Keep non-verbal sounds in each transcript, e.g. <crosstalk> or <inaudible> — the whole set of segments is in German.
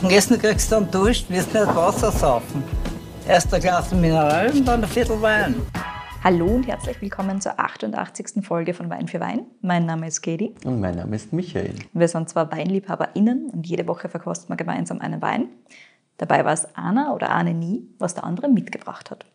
Und Essen kriegst du dann Dusch, wirst nicht Wasser saufen. Erst ein Glas Mineral und dann ein Viertel Wein. Hallo und herzlich willkommen zur 88. Folge von Wein für Wein. Mein Name ist Katie. Und mein Name ist Michael. Wir sind zwar WeinliebhaberInnen und jede Woche verkosten wir gemeinsam einen Wein. Dabei war es einer oder eine nie, was der andere mitgebracht hat.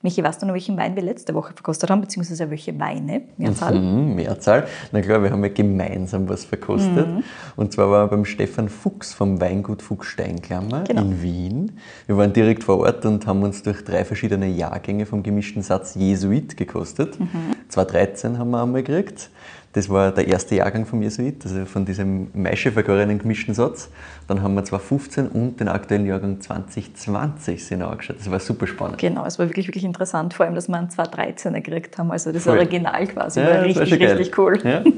Michi, weißt du noch, welchen Wein wir letzte Woche verkostet haben, beziehungsweise welche Weine? Mehrzahl? Mhm, Mehrzahl. Na klar, wir haben ja gemeinsam was verkostet. Mhm. Und zwar waren wir beim Stefan Fuchs vom Weingut Fuchs Steinklammer genau. in Wien. Wir waren direkt vor Ort und haben uns durch drei verschiedene Jahrgänge vom gemischten Satz Jesuit gekostet. Mhm. 2013 haben wir einmal gekriegt. Das war der erste Jahrgang vom Jesuit, also von diesem Maischevergorenen gemischten Satz. Dann haben wir 2015 und den aktuellen Jahrgang 2020 sind angeschaut. Das war super spannend. Genau, es war wirklich, wirklich interessant. Vor allem, dass wir einen 2013er gekriegt haben, also das Voll. Original quasi. Ja, war richtig, war richtig cool. Ja. <laughs>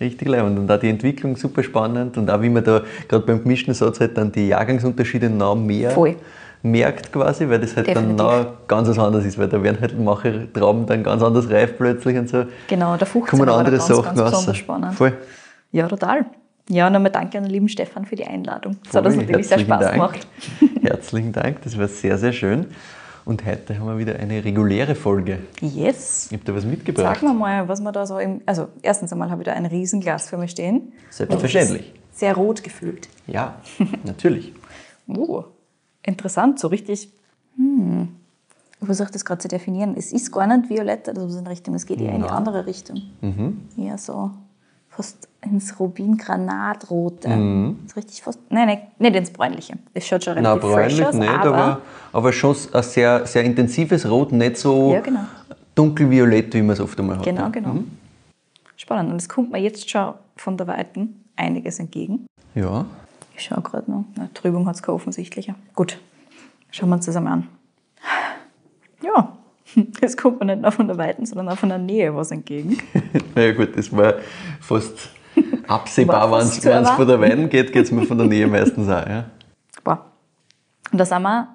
Richtig leibend. Und auch die Entwicklung super spannend. Und auch wie man da gerade beim gemischten Satz halt dann die Jahrgangsunterschiede noch mehr Voll merkt quasi, weil das halt Definitiv. dann noch ganz was anderes ist, weil da werden halt manche Trauben dann ganz anders reif plötzlich und so. Genau, der 15 kommen andere ganz, Sachen ganz besonders spannend. Voll. Ja, total. Ja, und nochmal danke an den lieben Stefan für die Einladung. Das Voll, hat uns natürlich sehr Spaß Dank. gemacht. <laughs> Herzlichen Dank, das war sehr, sehr schön. Und heute haben wir wieder eine reguläre Folge. Yes. Ich habe da was mitgebracht. Sag mir mal, was wir da so im. Also, erstens einmal habe ich da ein Riesenglas für mich stehen. Selbstverständlich. Sehr rot gefüllt. Ja, natürlich. oh, <laughs> interessant, so richtig. Hm. Ich versuche das gerade zu definieren. Es ist gar nicht violett oder so in Richtung, es geht eher in die andere Richtung. Mhm. Eher so fast ins Rubin-Granatrote. Mhm. ist richtig fast. Nein, nein, nicht ins Bräunliche. Es schaut schon relativ Nein, bräunlich aus, nicht, aber, aber, schon ein sehr, sehr intensives Rot, nicht so ja, genau. dunkelviolett, wie man es oft einmal hat. Genau, genau. Mhm. Spannend. Und es kommt mir jetzt schon von der Weiten einiges entgegen. Ja. Ich schaue gerade noch. Na, Trübung hat es keine offensichtliche. Gut, schauen wir uns das einmal an. Ja, <laughs> es kommt mir nicht nur von der Weiten, sondern auch von der Nähe was entgegen. <laughs> Na ja gut, das war fast <laughs> absehbar, wenn es von der Weiten geht, geht es mir von der Nähe meistens auch. Ja. Boah. Und da sind wir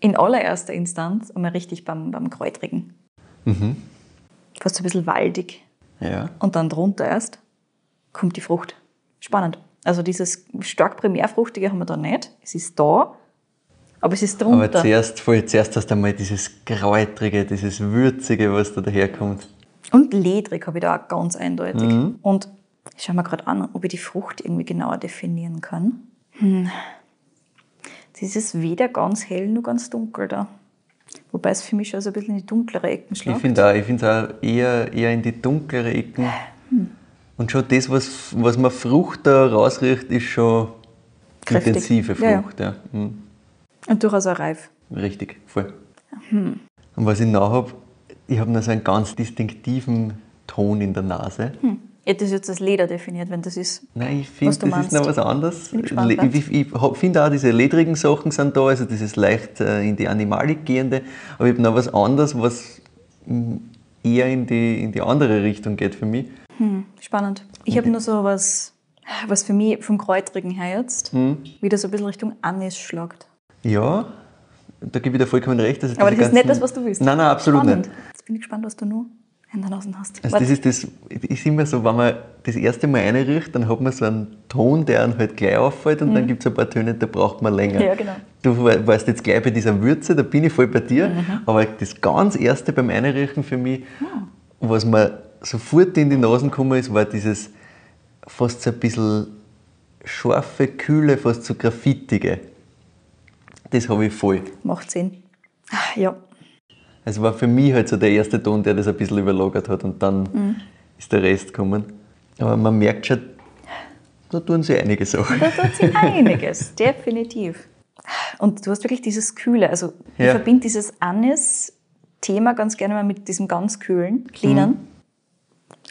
in allererster Instanz einmal richtig beim, beim Kräutrigen. Mhm. Fast ein bisschen waldig. Ja. Und dann drunter erst kommt die Frucht. Spannend. Also dieses stark primärfruchtige haben wir da nicht. Es ist da, aber es ist drunter. Aber zuerst, voll, zuerst hast du einmal dieses Kräutrige, dieses Würzige, was da daherkommt. Und ledrig habe ich da auch ganz eindeutig. Mhm. Und ich schaue mir gerade an, ob ich die Frucht irgendwie genauer definieren kann. Hm. Das ist weder ganz hell noch ganz dunkel da. Wobei es für mich schon so ein bisschen in die dunklere Ecken schlägt. Ich finde es auch eher, eher in die dunklere Ecken. Hm. Und schon das, was, was man Frucht da rausriecht, ist schon Kräftig. intensive Frucht. Ja, ja. ja. Mhm. Und durchaus auch reif. Richtig, voll. Hm. Und was ich noch habe, ich habe noch so einen ganz distinktiven Ton in der Nase. Hm. Ich hätte das jetzt als Leder definiert, wenn das ist. Nein, ich finde, das meinst. ist noch was anderes. Ich, ich, ich, finde auch, diese ledrigen Sachen sind da, also dieses leicht äh, in die Animalik gehende, aber ich habe noch was anderes, was eher in die, in die andere Richtung geht für mich. Hm, spannend. Ich habe nur so was, was für mich vom Kräutrigen her jetzt hm. wieder so ein bisschen Richtung Anis schlagt. Ja, da gebe ich dir vollkommen recht. Also Aber das ist nicht das, was du willst. Nein, nein, absolut spannend. nicht. Jetzt bin ich gespannt, was du nur in der Nase hast. Also das ist das, ist immer so, wenn man das erste Mal reinriecht, dann hat man so einen Ton, der einen halt gleich auffällt und mhm. dann gibt es ein paar Töne, da braucht man länger. Ja, genau. Du warst jetzt gleich bei dieser Würze, da bin ich voll bei dir, mhm. aber das ganz erste beim Einriechen für mich, mhm. was mir sofort in die Nasen gekommen ist, war dieses fast so ein bisschen scharfe, kühle, fast so graffitige. Das habe ich voll. Macht Sinn. Ah, ja. Es war für mich halt so der erste Ton, der das ein bisschen überlagert hat und dann mhm. ist der Rest gekommen. Aber man merkt schon, da tun sie einige Sachen. Da tun sie <laughs> einiges, definitiv. Und du hast wirklich dieses Kühle, also ich ja. verbinde dieses Anis-Thema ganz gerne mal mit diesem ganz kühlen, cleanen. Mhm.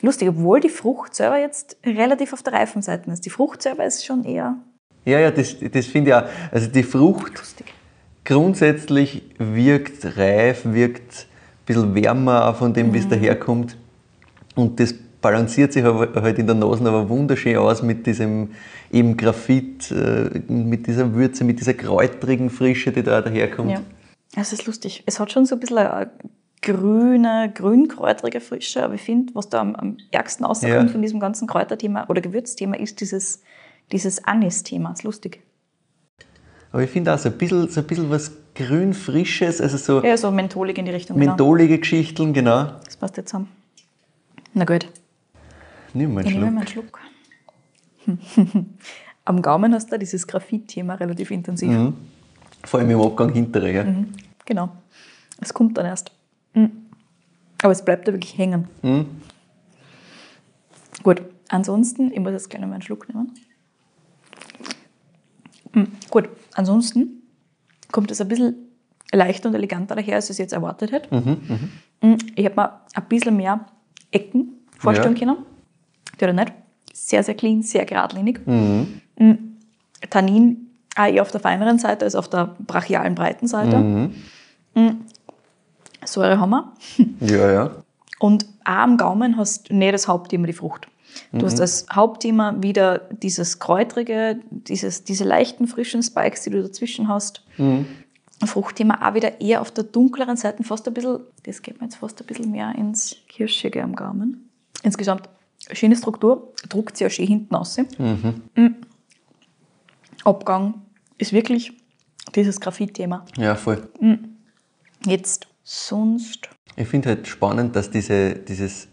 Lustig, obwohl die Frucht selber jetzt relativ auf der reifen Seite ist. Die Frucht selber ist schon eher. Ja, ja, das, das finde ich auch. Also die Frucht Lustig. grundsätzlich wirkt reif, wirkt ein bisschen wärmer von dem, wie es mhm. daherkommt. Und das balanciert sich halt in der Nase aber wunderschön aus mit diesem eben Graphit, äh, mit dieser Würze, mit dieser kräutrigen Frische, die da daherkommt. Ja, es ist lustig. Es hat schon so ein bisschen eine grüne, grünkräutrige Frische. Aber ich finde, was da am, am ärgsten rauskommt ja. von diesem ganzen Kräuterthema oder Gewürzthema, ist dieses, dieses Anis-Thema. Ist lustig. Aber ich finde auch so ein bisschen, so ein bisschen was grün-frisches, also so Ja, so mentholig in die Richtung. mentholige Geschichten, genau. Genau. Das passt jetzt zusammen. Na gut, Nimm mal einen Schluck. mal einen Schluck. <laughs> Am Gaumen hast du dieses Graphit-Thema relativ intensiv. Mhm. Vor allem im Abgang hintere, gell? Mhm. Genau. Es kommt dann erst. Aber es bleibt da wirklich hängen. Mhm. Gut, ansonsten, ich muss jetzt gleich noch mal einen Schluck nehmen. Mhm. Gut, ansonsten kommt es ein bisschen leichter und eleganter daher, als ich es jetzt erwartet hätte. Mhm. Ich habe mir ein bisschen mehr Ecken vorstellen Ja. können. Die hat er nicht. Sehr, sehr clean, sehr geradlinig. Mhm. Mhm. Tannin auch eher auf der feineren Seite als auf der brachialen breiten Seite. Mhm. Säure haben wir. <laughs> Ja, ja. Und auch am Gaumen hast du nicht das Hauptthema die Frucht. Du hast als Hauptthema wieder dieses Kräutrige, dieses, diese leichten, frischen Spikes, die du dazwischen hast. Fruchtthema auch wieder eher auf der dunkleren Seite, fast ein bisschen, das geht mir jetzt fast ein bisschen mehr ins Kirschige am Gaumen. Insgesamt schöne Struktur, druckt sie auch schön hinten raus. Mm. Abgang ist wirklich dieses Graphit-Thema. Ja, voll. Jetzt sonst. Ich finde halt spannend, dass diese, dieses,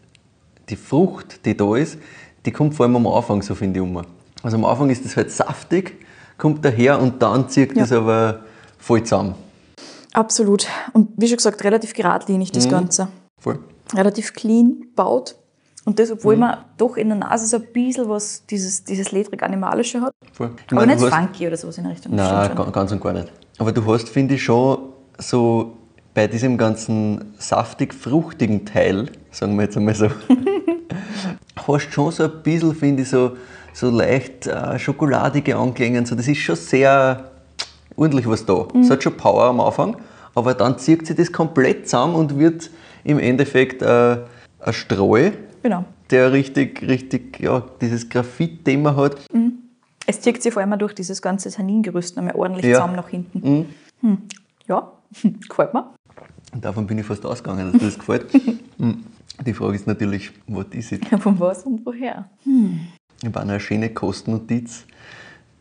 die Frucht, die da ist, die kommt vor allem am Anfang, so finde ich, um. Also am Anfang ist das halt saftig, kommt daher und dann zieht Ja. das aber voll zusammen. Absolut. Und wie schon gesagt, relativ geradlinig das Ganze. Voll. Relativ clean baut. Und das, obwohl man doch in der Nase so ein bisschen was, dieses, dieses ledrig-animalische hat. voll. Ich Aber meine, nicht funky oder sowas in Richtung. Nein, ganz und gar nicht. Aber du hast, finde ich, schon so bei diesem ganzen saftig-fruchtigen Teil, sagen wir jetzt einmal so, <laughs> hast schon so ein bisschen, finde ich, so, so leicht äh, schokoladige Anklänge. So, das ist schon sehr ordentlich was da. Es hat schon Power am Anfang, aber dann zieht sich das komplett zusammen und wird im Endeffekt äh, ein Streu, Genau. der richtig, richtig, ja, dieses Graphit-Thema hat. Es zieht sich vor allem durch dieses ganze Tanningerüst nochmal ordentlich Ja. zusammen nach hinten. Hm. Ja, <laughs> gefällt mir. Und davon bin ich fast ausgegangen, dass dir das gefällt. <laughs> Hm. Die Frage ist natürlich, was ist es? Von was und woher? Ich habe auch noch eine schöne Kostnotiz,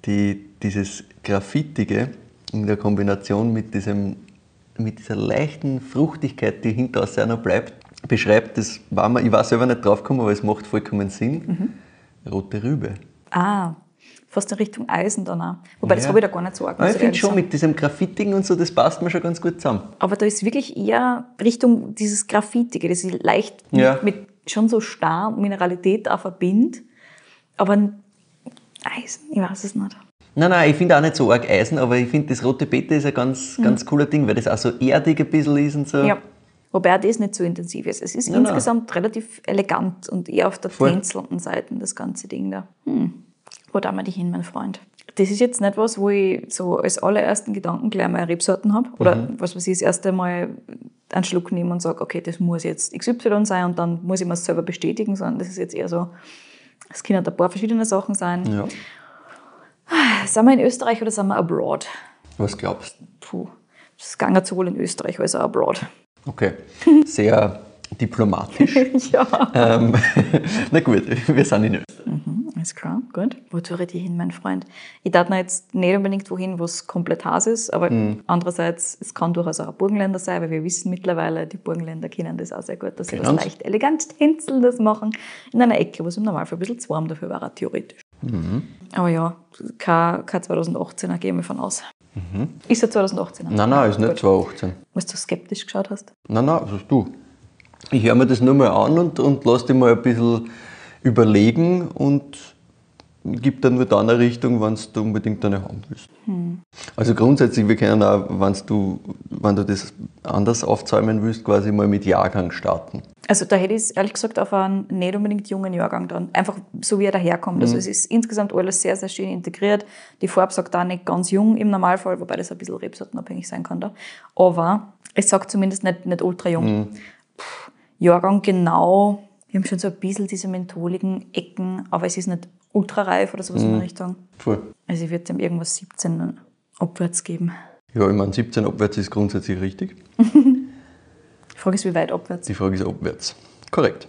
die dieses Graffitige in der Kombination mit, diesem, mit dieser leichten Fruchtigkeit, die hinter auch noch bleibt, beschreibt. Das war mir, ich war selber nicht draufgekommen, aber es macht vollkommen Sinn. Rote Rübe. Ah, fast in Richtung Eisen dann auch. Wobei, das Ja. habe ich da gar nicht so arg. Muss ich ich finde schon, mit diesem Graffitigen und so, das passt mir schon ganz gut zusammen. Aber da ist wirklich eher Richtung dieses Graffitige, das ich leicht Ja. mit, mit schon so starr Mineralität auch verbinde. Aber Eisen, ich weiß es nicht. Nein, nein, ich finde auch nicht so arg Eisen, aber ich finde, das rote Beete ist ein ganz, ganz cooler Ding, weil das auch so erdig ein bisschen ist und so. Mhm. Ja. Wobei auch das nicht so intensiv ist. Es ist Nein, nein. insgesamt relativ elegant und eher auf der tänzelnden Seite, das ganze Ding da. Hm. Wo da mal dich hin, mein Freund? Das ist jetzt nicht was, wo ich so als allerersten Gedanken gleich mal Rebsorten habe. Oder Mhm. was weiß ich, das erste Mal einen Schluck nehme und sage, okay, das muss jetzt XY sein und dann muss ich mir es selber bestätigen, sondern das ist jetzt eher so, es können ein paar verschiedene Sachen sein. Ja. Sind wir in Österreich oder sind wir abroad? Was glaubst du? Puh, das ist ganger sowohl in Österreich als auch abroad. Okay, <laughs> sehr diplomatisch. ja. ähm, <laughs> na gut, wir sind in Österreich. Alles klar, gut. Wo tue ich die hin, mein Freund? Ich darf mir jetzt nicht unbedingt wohin, wo es komplett heiß ist, aber andererseits, es kann durchaus auch ein Burgenländer sein, weil wir wissen mittlerweile, die Burgenländer kennen das auch sehr gut, dass sie was Kennen leicht elegant Tänzelndes machen, in einer Ecke, wo es im Normalfall ein bisschen zu warm dafür war, theoretisch. Aber ja, kein, kein 2018er, gehe ich mal von aus. Ist er 2018er? Nein, nein, ist nicht Gut. 2018. Was du skeptisch geschaut hast? Nein, nein, also du. Ich höre mir das nur mal an und, und lass dich mal ein bisschen überlegen und gib dann wieder eine Richtung, wenn du unbedingt eine haben willst. Also grundsätzlich, wir können auch, wenn du, wenn du das anders aufzäumen willst, quasi mal mit Jahrgang starten. Also da hätte ich es ehrlich gesagt auf einen nicht unbedingt jungen Jahrgang dann. Einfach so wie er daherkommt. Also es ist insgesamt alles sehr, sehr schön integriert. Die Farbe sagt auch nicht ganz jung im Normalfall, wobei das ein bisschen rebsortenabhängig sein kann da. Aber es sagt zumindest nicht, nicht ultra jung. Puh, Jahrgang genau, wir haben schon so ein bisschen diese mentholigen Ecken, aber es ist nicht ultra reif oder sowas in der Richtung. Voll. Also ich würde dem irgendwas 17 abwärts geben. Ja, ich meine, 17 abwärts ist grundsätzlich richtig. <laughs> Die Frage ist, wie weit abwärts? Die Frage ist abwärts. Korrekt.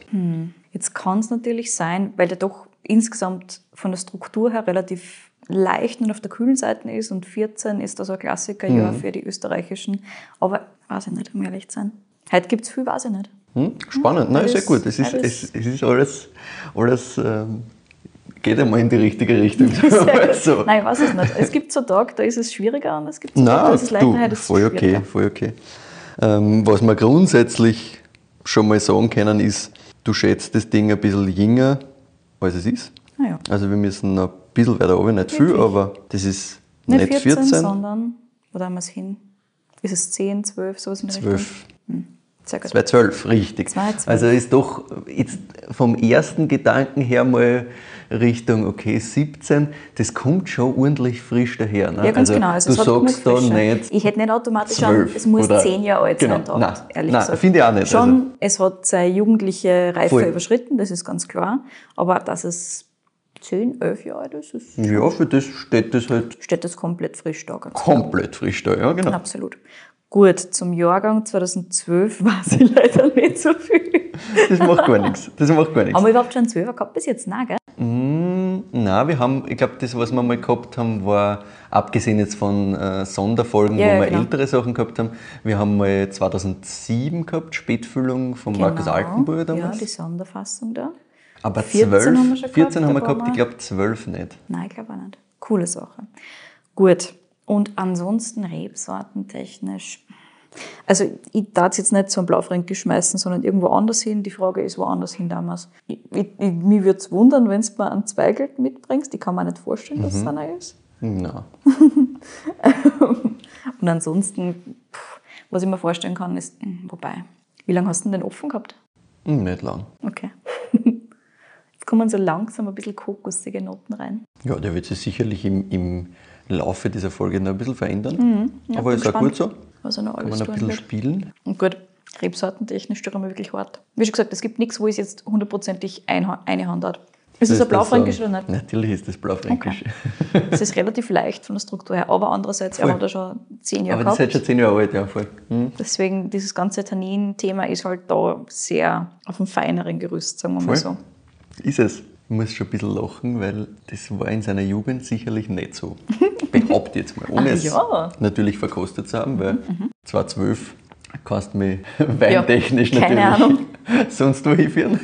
Jetzt kann es natürlich sein, weil der doch insgesamt von der Struktur her relativ leicht und auf der kühlen Seite ist und 14 ist also ein Klassikerjahr mhm. für die österreichischen. Aber weiß ich nicht, um ehrlich zu sein. Heute gibt es viel, weiß ich nicht. Hm? Spannend, nein, sehr gut. Es ist, es, es ist alles, alles ähm, geht einmal in die richtige Richtung. <laughs> so. Nein, ich weiß es nicht. Es gibt so Tage, da ist es schwieriger und es gibt so Tage, da ist es leichter. Du, voll okay, voll okay. Ähm, was wir grundsätzlich schon mal sagen können, ist, du schätzt das Ding ein bisschen jünger, als es ist. Ah, ja. Also wir müssen ein bisschen weiter runter, nicht viel, aber das ist nicht, nicht 14, 14, sondern, wo haben wir es hin? Ist es 10, 12, sowas in der 12. Richtung? Hm. 2012, richtig. 2012. Also ist doch jetzt vom ersten Gedanken her mal Richtung, okay, 17, das kommt schon ordentlich frisch daher. Ne? Ja, ganz also, genau. Also du sagst da nicht. Ich hätte nicht automatisch 12 an, es muss 10 Jahre alt genau, sein, nein, ehrlich nein, gesagt. finde ich auch nicht. Schon, also. es hat seine jugendliche Reife Voll. überschritten, das ist ganz klar. Aber dass es 10, 11 Jahre alt ist, ist Ja, für das steht das halt. Steht das komplett frisch da. komplett klar. frisch da, ja, genau. Absolut. Gut, zum Jahrgang 2012 <laughs> weiß ich leider nicht so viel. Das macht gar nichts. Das macht gar nichts. Haben wir überhaupt schon einen Zwölfer gehabt bis jetzt? Nein, gell? Mm, nein, wir haben, ich glaube, das, was wir mal gehabt haben, war, abgesehen jetzt von äh, Sonderfolgen, ja, wo wir genau. ältere Sachen gehabt haben, wir haben mal 2007 gehabt, Spätfüllung von genau. Markus Altenburger damals. Ja, die Sonderfassung da. Aber 14 12, haben wir schon 14 gehabt, haben wir gehabt, ich glaube 12 nicht. Nein, ich glaube auch nicht. Coole Sache. Gut, und ansonsten rebsortentechnisch. Also ich darf es jetzt nicht so ein Blaufränkisch schmeißen, sondern irgendwo anders hin. Die Frage ist, woanders hin damals. Ich, ich, ich, mich würde es wundern, wenn du mal einen Zweigelt mitbringst. Ich kann mir nicht vorstellen, dass es mhm. einer ist. Nein. <laughs> Und ansonsten, was ich mir vorstellen kann, ist, hm, wobei, wie lange hast du denn offen gehabt? Hm, nicht lang. Okay. <laughs> Jetzt kommen so langsam ein bisschen kokosige Noten rein. Ja, der wird sich sicherlich im, im Laufe dieser Folge noch ein bisschen verändern. Mhm. Ja, Aber ist auch gut so. Was er noch alles Kann man ein bisschen wird. spielen. Und gut, rebsortentechnisch stören wir wirklich hart. Wie schon gesagt, es gibt nichts, wo es jetzt hundertprozentig eine Hand hat. Ist es ein Blaufränkisch oder nicht? Natürlich ist das Blaufränkisch. Okay. Es ist relativ leicht von der Struktur her, aber andererseits, voll. er hat da schon zehn Jahre aber gehabt. Aber schon zehn Jahre alt, ja, voll. Mhm. Deswegen, dieses ganze Tannin-Thema ist halt da sehr auf einem feineren Gerüst, sagen wir voll. mal so. Ist es. Ich muss schon ein bisschen lachen, weil das war in seiner Jugend sicherlich nicht so. <laughs> Behaupte jetzt mal, ohne Ach, es ja. natürlich verkostet zu haben, weil mhm. 2012 kannst du mich <laughs> weintechnisch ja, natürlich Ahnung. <laughs> sonst wo hinführen.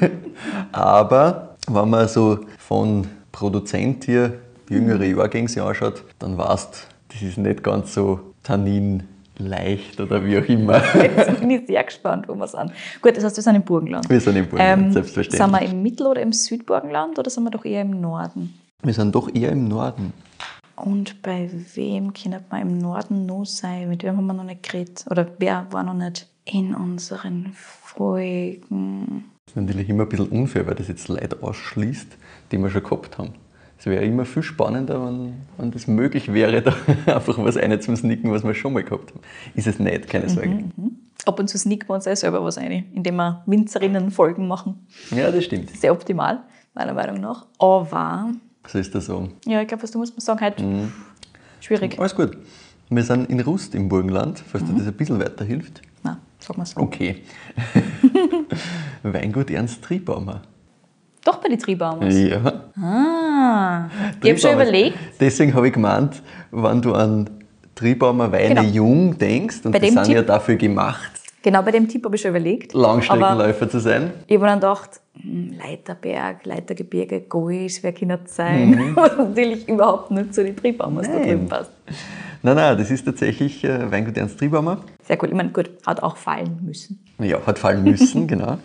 Aber wenn man so von Produzent hier jüngere. Jahrgänge anschaut, dann weißt du, das ist nicht ganz so Tannin leicht oder wie auch immer. <laughs> Jetzt bin ich sehr gespannt, wo wir sind. Gut, das heißt, wir sind im Burgenland. Wir sind im Burgenland, ähm, selbstverständlich. Sind wir im Mittel- oder im Südburgenland oder sind wir doch eher im Norden? Wir sind doch eher im Norden. Und bei wem kann man im Norden noch sein? Mit wem haben wir noch nicht geredet? Oder wer war noch nicht in unseren Folgen? Das ist natürlich immer ein bisschen unfair, weil das jetzt Leute ausschließt, die wir schon gehabt haben. Es wäre immer viel spannender, wenn, wenn das möglich wäre, da <laughs> einfach was eine zum Snicken, was wir schon mal gehabt haben. Ist es nicht, keine Sorge. Mhm, mhm. Ab und zu snicken wir uns auch selber was ein, indem wir Winzerinnen Folgen machen. Ja, das stimmt. Sehr optimal, meiner Meinung nach. Aber. Was soll ich da sagen? Ja, ich glaube, was du musst mir sagen, halt mhm. schwierig. Alles gut. Wir sind in Rust im Burgenland, falls mhm. dir das ein bisschen weiterhilft. Nein, sag mal so. Okay. <laughs> <laughs> Weingut Ernst Triebaumer. Doch bei den Triebbaumers? Ja. Ah, ich habe schon überlegt. Deswegen habe ich gemeint, wenn du an Triebaumer Weine genau. jung denkst, und bei die sind Tipp, ja dafür gemacht. Genau, bei dem Tipp habe ich schon überlegt. Langstreckenläufer zu sein. Ich habe dann gedacht, hm, Leiterberg, Leitergebirge, Gois, wer kann das sein? Mhm. <laughs> Was natürlich überhaupt nicht zu den Triebbaumers da drüben passt. Nein, nein, das ist tatsächlich äh, Weingut Ernst Triebaumer. Sehr cool. Ich meine, gut, hat auch fallen müssen. Ja, hat fallen müssen, <laughs> genau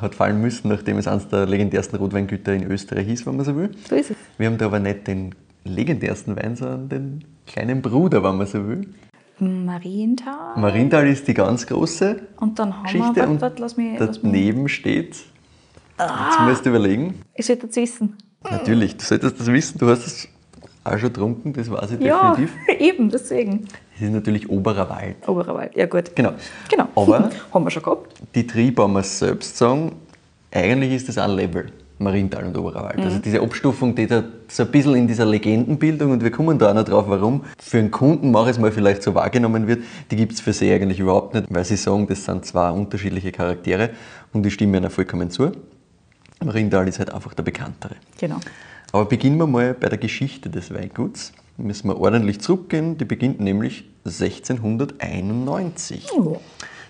hat fallen müssen, nachdem es eines der legendärsten Rotweingüter in Österreich ist, wenn man so will. So ist es. Wir haben da aber nicht den legendärsten Wein, sondern den kleinen Bruder, wenn man so will. Marienthal. Marienthal ist die ganz große und dann haben Geschichte wir, und warte, lass mich, daneben mich. steht, ah, jetzt musst du überlegen. Ich sollte das wissen. Natürlich, du solltest das wissen, du hast es auch schon getrunken, das weiß ich ja, definitiv. Ja, <laughs> eben, deswegen. Das ist natürlich Oberer Wald. Oberer Wald, ja gut. Genau. genau. Aber haben wir schon gehabt. Die Triebaumer selbst sagen, eigentlich ist das ein Level, Mariental und Oberer Wald. Also mhm. Also diese Abstufung, die da so ein bisschen in dieser Legendenbildung, und wir kommen da auch noch drauf, warum, für einen Kunden mache ich es mal vielleicht so wahrgenommen wird, die gibt es für sie eigentlich überhaupt nicht, weil sie sagen, das sind zwei unterschiedliche Charaktere und die stimmen ihnen vollkommen zu. Mariental ist halt einfach der bekanntere. Genau. Aber beginnen wir mal bei der Geschichte des Weinguts. Müssen wir ordentlich zurückgehen. Die beginnt nämlich 1691. Oh.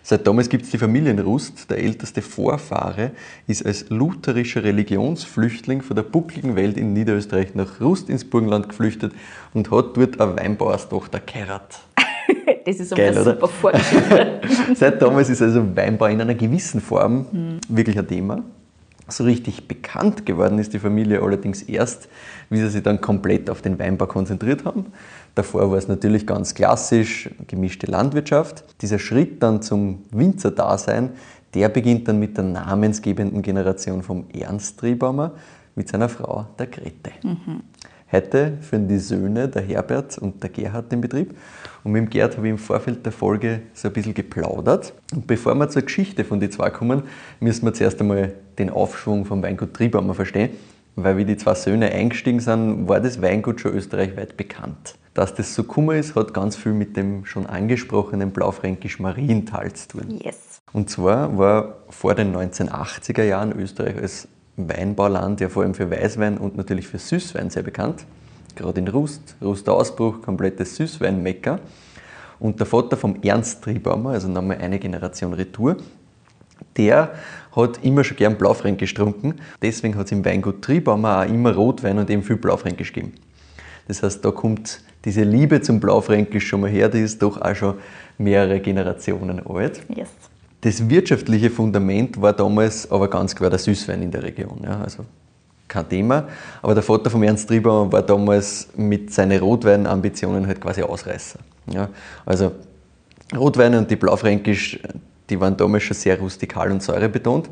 Seit damals gibt es die Familienrust. Der älteste Vorfahre ist als lutherischer Religionsflüchtling von der buckligen Welt in Niederösterreich nach Rust ins Burgenland geflüchtet und hat dort eine Weinbauerstochter geheiratet. <laughs> das ist eine super Vorgeschichte. <laughs> Seit damals ist also Weinbau in einer gewissen Form hm. wirklich ein Thema. So richtig bekannt geworden ist die Familie allerdings erst, wie sie sich dann komplett auf den Weinbau konzentriert haben. Davor war es natürlich ganz klassisch, gemischte Landwirtschaft. Dieser Schritt dann zum Winzerdasein, der beginnt dann mit der namensgebenden Generation vom Ernst Triebaumer mit seiner Frau, der Grete. Mhm. Heute führen die Söhne, der Herbert und der Gerhard, den Betrieb. Und mit dem Gerd habe ich im Vorfeld der Folge so ein bisschen geplaudert. Und bevor wir zur Geschichte von den zwei kommen, müssen wir zuerst einmal den Aufschwung vom Weingut Triebaumer verstehen. Weil wie die zwei Söhne eingestiegen sind, war das Weingut schon österreichweit bekannt. Dass das so kummer ist, hat ganz viel mit dem schon angesprochenen Blaufränkisch Mariental zu tun. Yes. Und zwar war vor den 1980er Jahren Österreich als Weinbauland ja vor allem für Weißwein und natürlich für Süßwein sehr bekannt. Gerade in Rust, Rustausbruch, komplettes Süßweinmecker. Und der Vater vom Ernst Triebaumer, also nochmal eine Generation Retour, der hat immer schon gern Blaufränkisch getrunken. Deswegen hat es im Weingut Triebaumer auch immer Rotwein und eben viel Blaufränkisch gegeben. Das heißt, da kommt diese Liebe zum Blaufränkisch schon mal her, die ist doch auch schon mehrere Generationen alt. Yes. Das wirtschaftliche Fundament war damals aber ganz klar der Süßwein in der Region. Ja, also kein Thema. Aber der Vater von Ernst Trieber war damals mit seinen Rotweinambitionen halt quasi Ausreißer. Ja, also Rotweine und die Blaufränkisch, die waren damals schon sehr rustikal und säurebetont.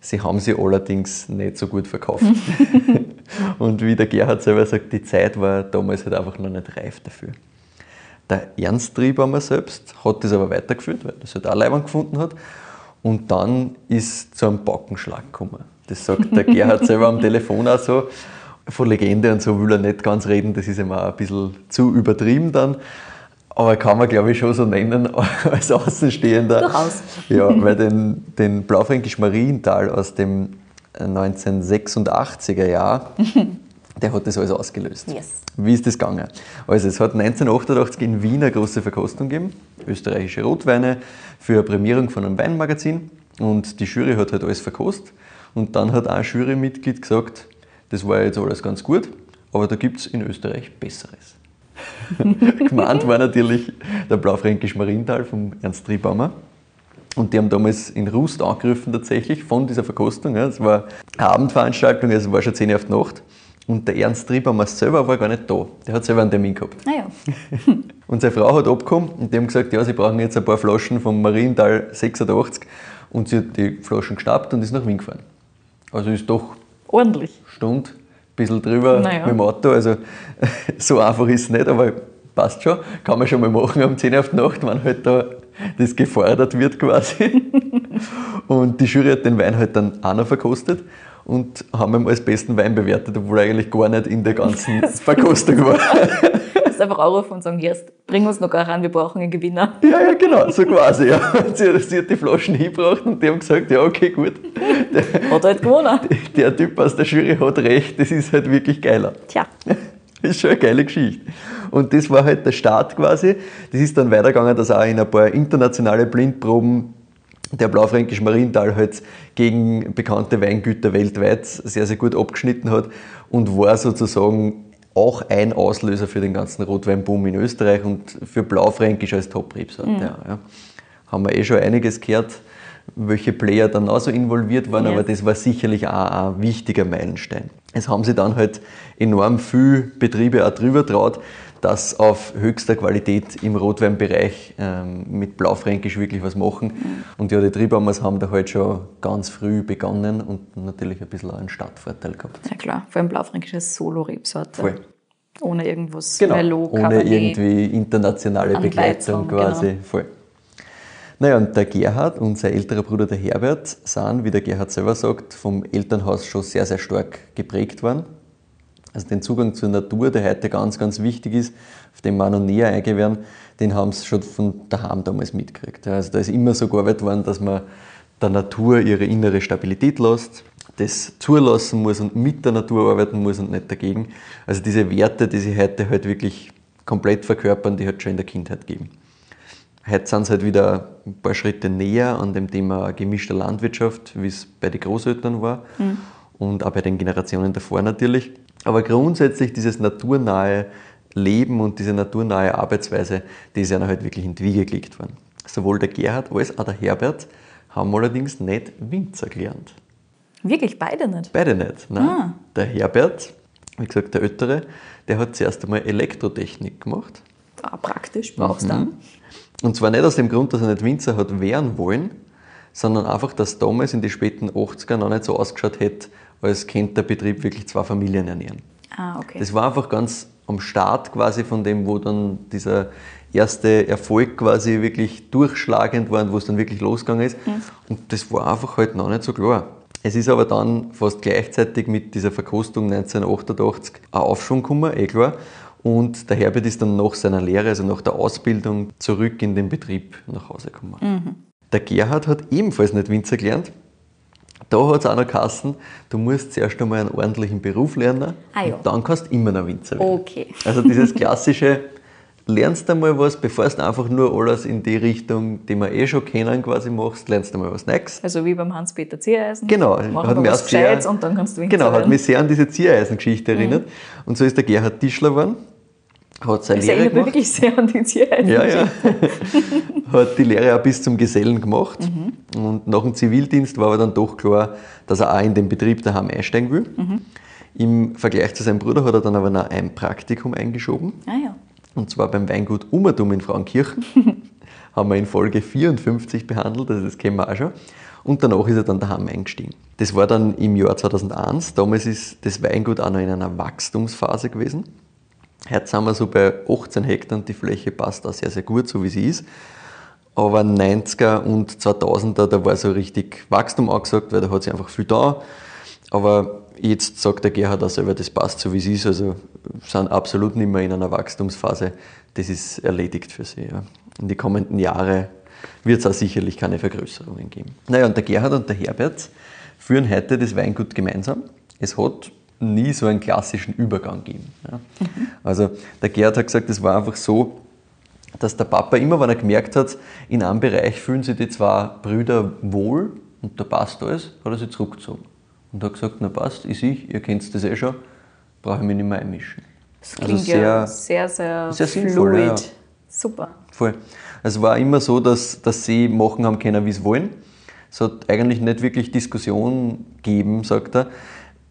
Sie haben sie allerdings nicht so gut verkauft. <laughs> <laughs> und wie der Gerhard selber sagt, die Zeit war damals halt einfach noch nicht reif dafür. Der Ernst Triebhammer selbst hat das aber weitergeführt, weil er das halt auch Leibern gefunden hat. Und dann ist zu einem Backenschlag gekommen. Das sagt der Gerhard <laughs> selber am Telefon auch so. Von Legende und so will er nicht ganz reden, das ist auch ein bisschen zu übertrieben dann. Aber kann man, glaube ich, schon so nennen <laughs> als Außenstehender. Durchaus. Ja, weil den, den Blaufränkisch Marienthal aus dem 1986er Jahr <laughs> der hat das alles ausgelöst. Yes. Wie ist das gegangen? Also es hat 1988 in Wien eine große Verkostung gegeben, österreichische Rotweine für eine Prämierung von einem Weinmagazin und die Jury hat halt alles verkostet und dann hat ein Jurymitglied gesagt, das war jetzt alles ganz gut, aber da gibt es in Österreich Besseres. <laughs> Gemeint war natürlich der Blaufränkisch Marienthal vom Ernst Triebaumer. Und die haben damals in Rust angegriffen tatsächlich von dieser Verkostung. Es war eine Abendveranstaltung, also war schon 10 Uhr auf die Nacht. Und der Ernst Triebamer selber war gar nicht da. Der hat selber einen Termin gehabt. Ah ja. <laughs> und seine Frau hat abgekommen und die haben gesagt, ja, sie brauchen jetzt ein paar Flaschen vom Marienthal 86. Und sie hat die Flaschen geschnappt und ist nach Wien gefahren. Also ist doch ordentlich. Stunde, ein bisschen drüber naja. mit dem Auto. Also <laughs> so einfach ist es nicht, aber passt schon. Kann man schon mal machen um 10 Uhr auf die Nacht, wenn halt da das gefordert wird quasi. <laughs> und die Jury hat den Wein halt dann auch noch verkostet und haben ihn als besten Wein bewertet, obwohl er eigentlich gar nicht in der ganzen <laughs> Verkostung war. <laughs> Du musst einfach anrufen und sagen, jetzt bring uns noch gar ran, wir brauchen einen Gewinner. Ja, ja, genau, so quasi. Ja. <laughs> Sie, sie hat die Flaschen hingebracht und die haben gesagt, ja, okay, gut. Der, hat halt gewonnen. Der Typ aus der Jury hat recht, das ist halt wirklich geiler. Tja. Das ist schon eine geile Geschichte. Und das war halt der Start quasi. Das ist dann weitergegangen, dass auch in ein paar internationale Blindproben der Blaufränkisch Marienthal halt gegen bekannte Weingüter weltweit sehr, sehr gut abgeschnitten hat und war sozusagen auch ein Auslöser für den ganzen Rotweinboom in Österreich und für Blaufränkisch als Top-Rebsorte. Mhm. Ja. Haben wir eh schon einiges gehört, welche Player dann auch so involviert waren, ja. aber das war sicherlich auch ein wichtiger Meilenstein. Es haben sich dann halt enorm viele Betriebe auch drüber traut, dass auf höchster Qualität im Rotweinbereich ähm, mit Blaufränkisch wirklich was machen. Mhm. Und ja, die Triebhammers haben da halt schon ganz früh begonnen und natürlich ein bisschen einen Startvorteil gehabt. Ja klar, vor allem Blaufränkisch ist Solo-Rebsorte. Voll. Ohne irgendwas genau. Merlot, Ohne irgendwie internationale Begleitung quasi. Genau. Voll. Naja, und der Gerhard und sein älterer Bruder der Herbert sind, wie der Gerhard selber sagt, vom Elternhaus schon sehr, sehr stark geprägt worden. Also den Zugang zur Natur, der heute ganz, ganz wichtig ist, auf den wir noch näher eingehen werden, den haben sie schon von daheim damals mitgekriegt. Also da ist immer so gearbeitet worden, dass man der Natur ihre innere Stabilität lässt. das zulassen muss und mit der Natur arbeiten muss und nicht dagegen. Also diese Werte, die sie heute halt wirklich komplett verkörpern, die hat schon in der Kindheit gegeben. Heute sind sie halt wieder ein paar Schritte näher an dem Thema gemischter Landwirtschaft, wie es bei den Großeltern war mhm. und auch bei den Generationen davor natürlich. Aber grundsätzlich dieses naturnahe Leben und diese naturnahe Arbeitsweise, die ist ja halt wirklich in die Wiege gelegt worden. Sowohl der Gerhard als auch der Herbert haben allerdings nicht Winzer gelernt. Wirklich beide nicht? Beide nicht. Nein. Ah. Der Herbert, wie gesagt, der Ältere, der hat zuerst einmal Elektrotechnik gemacht. Ah, praktisch, brauchst du mhm. Und zwar nicht aus dem Grund, dass er nicht Winzer hat werden wollen, sondern einfach, dass damals in den späten 80er noch nicht so ausgeschaut hätte, als könnte der Betrieb wirklich zwei Familien ernähren. Ah, okay. Das war einfach ganz am Start quasi von dem, wo dann dieser erste Erfolg quasi wirklich durchschlagend war und wo es dann wirklich losgegangen ist. Mhm. Und das war einfach halt noch nicht so klar. Es ist aber dann fast gleichzeitig mit dieser Verkostung 1988 ein Aufschwung gekommen, eh klar. Und der Herbert ist dann nach seiner Lehre, also nach der Ausbildung, zurück in den Betrieb nach Hause gekommen. Mhm. Der Gerhard hat ebenfalls nicht Winzer gelernt. Da hat es auch noch Kassen, du musst zuerst einmal einen ordentlichen Beruf lernen ah, ja. und dann kannst du immer noch Winzer werden. Okay. <laughs> Also dieses klassische, lernst du mal was, bevor du einfach nur alles in die Richtung, die wir eh schon kennen, quasi machst, lernst du mal was Neues. Also wie beim Hans-Peter Ziereisen. Genau. Hat mich was sehr, und dann kannst du Winzer Genau, hat mich sehr an diese Ziereisen-Geschichte mhm. erinnert. Und so ist der Gerhard Tischler geworden. Hat seine das Lehre erinnert mich wirklich sehr an die Ziereisen. Ja, ja. <laughs> hat die Lehre auch bis zum Gesellen gemacht. Mhm. Und nach dem Zivildienst war aber dann doch klar, dass er auch in den Betrieb daheim einsteigen will. Mhm. Im Vergleich zu seinem Bruder hat er dann aber noch ein Praktikum eingeschoben. Ah, ja. Und zwar beim Weingut Ummertum in Frauenkirchen. <laughs> haben wir in Folge 54 behandelt, also das kennen wir auch schon. Und danach ist er dann daheim eingestiegen. Das war dann im Jahr 2001. Damals ist das Weingut auch noch in einer Wachstumsphase gewesen. Heute sind wir so bei 18 Hektar und die Fläche passt auch sehr, sehr gut, so wie sie ist. Aber 90er und 2000er, da war so richtig Wachstum angesagt, weil da hat sich einfach viel da. Aber jetzt sagt der Gerhard auch selber, das passt so wie es ist. Also sind absolut nicht mehr in einer Wachstumsphase. Das ist erledigt für sie. Ja. In die kommenden Jahre wird es auch sicherlich keine Vergrößerungen geben. Naja, und der Gerhard und der Herbert führen heute das Weingut gemeinsam. Es hat nie so einen klassischen Übergang gegeben. Ja. Also der Gerhard hat gesagt, es war einfach so, dass der Papa immer, wenn er gemerkt hat, in einem Bereich fühlen sich die zwei Brüder wohl und da passt alles, hat er sich zurückgezogen. Und hat gesagt, na passt, ist ich, ihr kennt das eh schon, brauche ich mich nicht mehr einmischen. Das also klingt also sehr, ja sehr, sehr, sehr sinnvoll, fluid. Ja. Super. Voll. Es war immer so, dass, dass sie machen haben können, wie sie wollen. Es hat eigentlich nicht wirklich Diskussion gegeben, sagt er,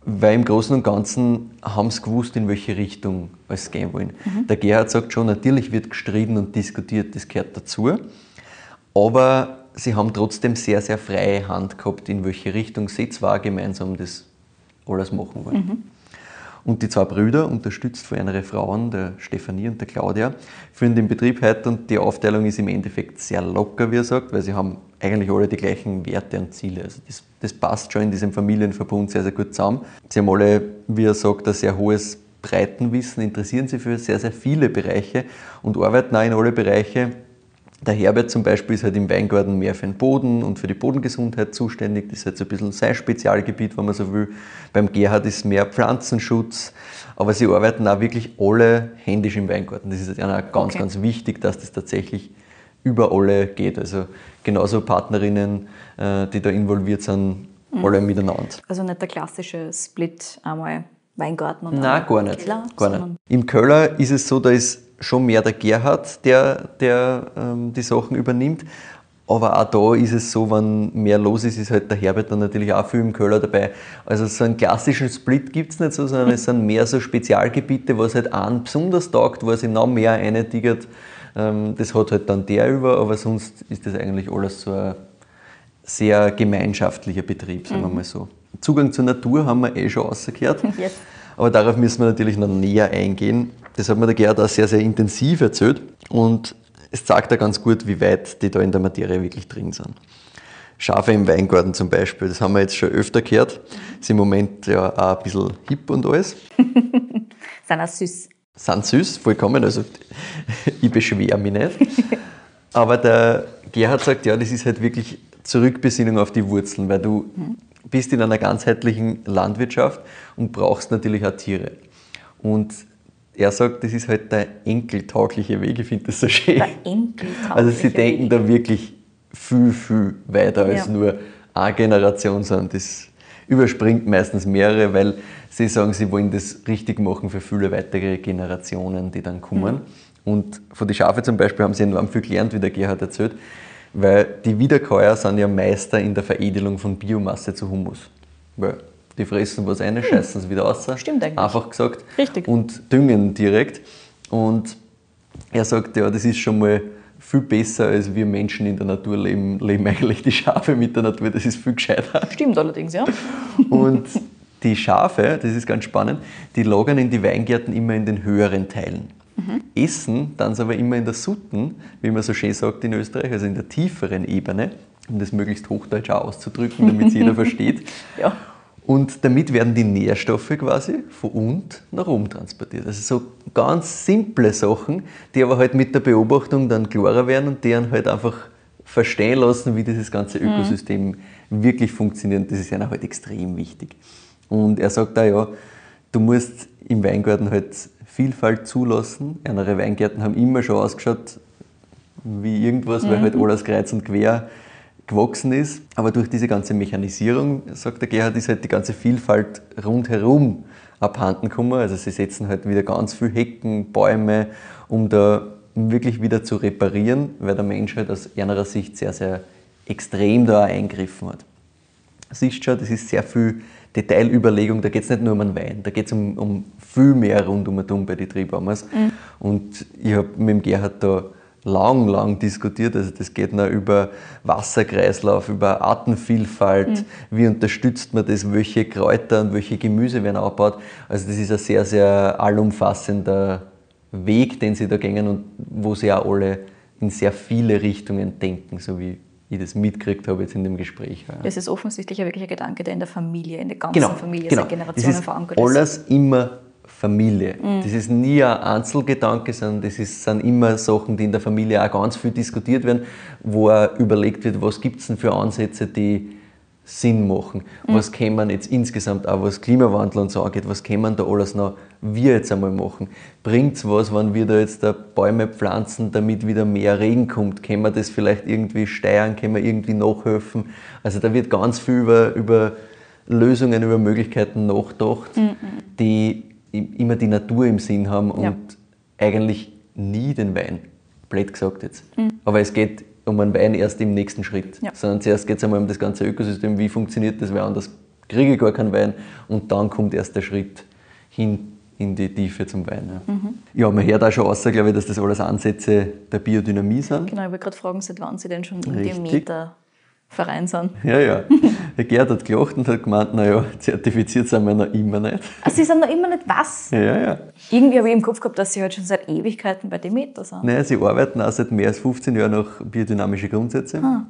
weil im Großen und Ganzen haben sie gewusst, in welche Richtung es gehen wollen. Mhm. Der Gerhard sagt schon, natürlich wird gestritten und diskutiert, das gehört dazu. Aber sie haben trotzdem sehr, sehr freie Hand gehabt, in welche Richtung sie zwar gemeinsam das alles machen wollen. Mhm. Und die zwei Brüder, unterstützt von einer Frauen, der Stefanie und der Claudia, führen den Betrieb heute und die Aufteilung ist im Endeffekt sehr locker, wie er sagt, weil sie haben eigentlich alle die gleichen Werte und Ziele. Also das, das passt schon in diesem Familienverbund sehr, sehr gut zusammen. Sie haben alle, wie er sagt, ein sehr hohes Breitenwissen, interessieren sich für sehr, sehr viele Bereiche und arbeiten auch in alle Bereiche der Herbert zum Beispiel ist halt im Weingarten mehr für den Boden und für die Bodengesundheit zuständig. Das ist halt so ein bisschen sein Spezialgebiet, wenn man so will. Beim Gerhard ist mehr Pflanzenschutz. Aber sie arbeiten auch wirklich alle händisch im Weingarten. Das ist ja ganz, okay. ganz wichtig, dass das tatsächlich über alle geht. Also genauso Partnerinnen, äh, die da involviert sind, mhm. alle miteinander. Also nicht der klassische Split einmal Weingarten und Nein, gar nicht. Keller, gar nicht. Im Köller ist es so, da ist schon mehr der Gerhard, der, der ähm, die Sachen übernimmt. Aber auch da ist es so, wenn mehr los ist, ist halt der Herbert dann natürlich auch viel im Köller dabei. Also so einen klassischen Split gibt es nicht so, sondern es sind mehr so Spezialgebiete, was halt einen besonders taugt, wo er sich noch mehr eintigert. Ähm, das hat halt dann der über, aber sonst ist das eigentlich alles so ein sehr gemeinschaftlicher Betrieb, sagen wir mhm. mal so. Zugang zur Natur haben wir eh schon rausgehört. <laughs> Yes. Aber darauf müssen wir natürlich noch näher eingehen. Das hat mir der Gerhard auch sehr, sehr intensiv erzählt und es zeigt da ganz gut, wie weit die da in der Materie wirklich drin sind. Schafe im Weingarten zum Beispiel, das haben wir jetzt schon öfter gehört. Ist im Moment ja auch ein bisschen hip und alles. <laughs> sind auch süß. Sind süß, vollkommen. Also <laughs> ich beschwere mich nicht. <laughs> Aber der Gerhard sagt, ja, das ist halt wirklich Zurückbesinnung auf die Wurzeln, weil du mhm bist in einer ganzheitlichen Landwirtschaft und brauchst natürlich auch Tiere. Und er sagt, das ist halt der enkeltaugliche Weg. Ich finde das so schön. Der enkeltaugliche Also sie denken Weg. da wirklich viel, viel weiter als ja. nur eine Generation, sondern das überspringt meistens mehrere, weil sie sagen, sie wollen das richtig machen für viele weitere Generationen, die dann kommen. Mhm. Und von den Schafe zum Beispiel haben sie enorm viel gelernt, wie der Gerhard erzählt, weil die Wiederkäuer sind ja Meister in der Veredelung von Biomasse zu Humus. Weil die fressen was ein, hm. scheißen es wieder raus. Stimmt eigentlich. Einfach gesagt. Richtig. Und düngen direkt. Und er sagt, ja, das ist schon mal viel besser, als wir Menschen in der Natur leben, leben eigentlich die Schafe mit der Natur. Das ist viel gescheiter. Stimmt allerdings, ja. Und die Schafe, das ist ganz spannend, die lagern in die Weingärten immer in den höheren Teilen. Mhm. Essen dann aber immer in der Sutten, wie man so schön sagt in Österreich, also in der tieferen Ebene, um das möglichst hochdeutsch auszudrücken, damit es jeder <laughs> versteht. Ja. Und damit werden die Nährstoffe quasi von unten nach oben transportiert. Also so ganz simple Sachen, die aber halt mit der Beobachtung dann klarer werden und deren halt einfach verstehen lassen, wie dieses ganze mhm. Ökosystem mhm. wirklich funktioniert. Das ist ja halt extrem wichtig. Und er sagt da ja, du musst im Weingarten halt Vielfalt zulassen. Andere Weingärten haben immer schon ausgeschaut wie irgendwas, mhm. weil halt alles kreuz und quer gewachsen ist. Aber durch diese ganze Mechanisierung, sagt der Gerhard, ist halt die ganze Vielfalt rundherum abhanden gekommen. Also sie setzen halt wieder ganz viel Hecken, Bäume, um da wirklich wieder zu reparieren, weil der Mensch halt aus einer Sicht sehr, sehr extrem da eingegriffen hat. Siehst schon, das ist sehr viel Detailüberlegung, da geht es nicht nur um einen Wein, da geht es um, um viel mehr rund um und bei den Triebbaumers. Mhm. Und ich habe mit dem Gerhard da lang, lang diskutiert. Also das geht noch über Wasserkreislauf, über Artenvielfalt, mhm. wie unterstützt man das, welche Kräuter und welche Gemüse werden aufgebaut. Also das ist ein sehr, sehr allumfassender Weg, den sie da gehen und wo sie auch alle in sehr viele Richtungen denken, so wie ich das mitgekriegt habe jetzt in dem Gespräch. Das ist offensichtlich wirklich ein Gedanke, der in der Familie, in der ganzen genau, Familie, genau. seit Generationen verankert ist. Alles immer Familie. Mhm. Das ist nie ein Einzelgedanke, sondern das ist, sind immer Sachen, die in der Familie auch ganz viel diskutiert werden, wo auch überlegt wird, was gibt es denn für Ansätze, die Sinn machen. Mhm. Was kann man jetzt insgesamt auch, was Klimawandel und so angeht, was kann man da alles noch wir jetzt einmal machen? Bringt es was, wenn wir da jetzt da Bäume pflanzen, damit wieder mehr Regen kommt? Können wir das vielleicht irgendwie steuern? Können wir irgendwie nachhelfen? Also da wird ganz viel über, über Lösungen, über Möglichkeiten nachgedacht, mhm. die immer die Natur im Sinn haben und ja. eigentlich nie den Wein. Blöd gesagt jetzt. Mhm. Aber es geht um einen Wein erst im nächsten Schritt. Ja. Sondern zuerst geht es einmal um das ganze Ökosystem, wie funktioniert das, weil anders kriege ich gar keinen Wein und dann kommt erst der Schritt hin in die Tiefe zum Wein. Ja, mhm. ja man hört auch schon raus, glaube ich, dass das alles Ansätze der Biodynamie sind. Genau, ich wollte gerade fragen, seit wann Sie denn schon in Richtig. Meter Verein sind. Ja, ja. Der Gerd hat gelacht und hat gemeint, naja, zertifiziert sind wir noch immer nicht. Ach, Sie sind noch immer nicht was? Ja, ja. Irgendwie habe ich im Kopf gehabt, dass Sie halt schon seit Ewigkeiten bei Demeter sind. Nein, Sie arbeiten auch seit mehr als 15 Jahren nach biodynamischen Grundsätzen. Ah.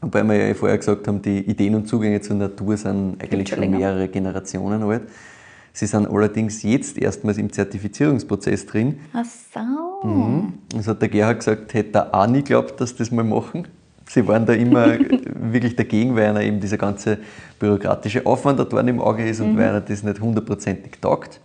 Wobei wir ja vorher gesagt haben, die Ideen und Zugänge zur Natur sind eigentlich schon, schon mehrere Generationen alt. Sie sind allerdings jetzt erstmals im Zertifizierungsprozess drin. Ach so. Mhm. Das hat der Gerhard gesagt, hätte er auch nie geglaubt, dass das mal machen. Sie waren da immer wirklich dagegen, weil einer eben dieser ganze bürokratische Aufwand dort im Auge ist und mhm. weil einer das nicht hundertprozentig taugt.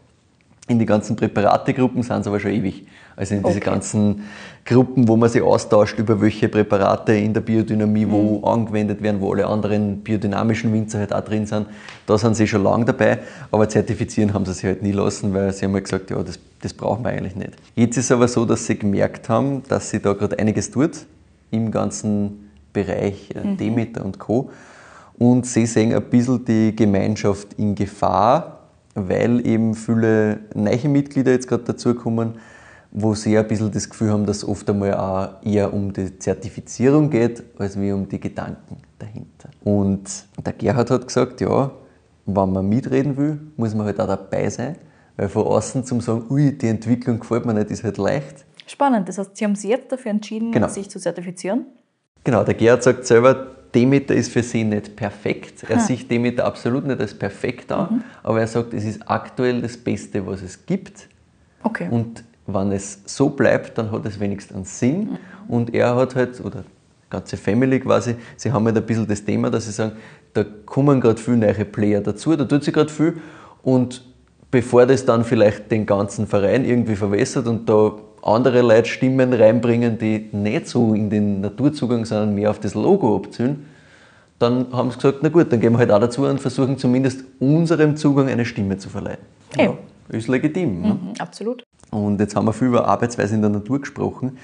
In die ganzen Präparategruppen sind sie aber schon ewig. Also in diese okay. ganzen Gruppen, wo man sich austauscht über welche Präparate in der Biodynamie wo mhm. angewendet werden, wo alle anderen biodynamischen Winzer halt auch drin sind, da sind sie schon lange dabei. Aber zertifizieren haben sie sich halt nie lassen, weil sie haben halt gesagt, ja, das, das brauchen wir eigentlich nicht. Jetzt ist es aber so, dass sie gemerkt haben, dass sie da gerade einiges tut im ganzen Bereich äh, mhm. Demeter und Co. Und sie sehen ein bisschen die Gemeinschaft in Gefahr, weil eben viele neue Mitglieder jetzt gerade dazukommen, wo sie ein bisschen das Gefühl haben, dass es oft einmal auch eher um die Zertifizierung geht, als wie um die Gedanken dahinter. Und der Gerhard hat gesagt, ja, wenn man mitreden will, muss man halt auch dabei sein, weil von außen zum sagen, ui, die Entwicklung gefällt mir nicht, ist halt leicht. Spannend, das heißt, Sie haben sich jetzt dafür entschieden, genau. sich zu zertifizieren? Genau, der Gerhard sagt selber, Demeter ist für sie nicht perfekt. Er ha. sieht Demeter absolut nicht als perfekt an, mhm. aber er sagt, es ist aktuell das Beste, was es gibt. Okay. Und wenn es so bleibt, dann hat es wenigstens einen Sinn. Mhm. Und er hat halt, oder ganze Family quasi, sie haben halt ein bisschen das Thema, dass sie sagen, da kommen gerade viele neue Player dazu, da tut sich gerade viel und bevor das dann vielleicht den ganzen Verein irgendwie verwässert und da andere Leute Stimmen reinbringen, die nicht so in den Naturzugang, sondern mehr auf das Logo abziehen, dann haben sie gesagt, na gut, dann gehen wir halt auch dazu und versuchen zumindest unserem Zugang eine Stimme zu verleihen. Ja, ist legitim. Ne? Mhm, absolut. Und jetzt haben wir viel über Arbeitsweise in der Natur gesprochen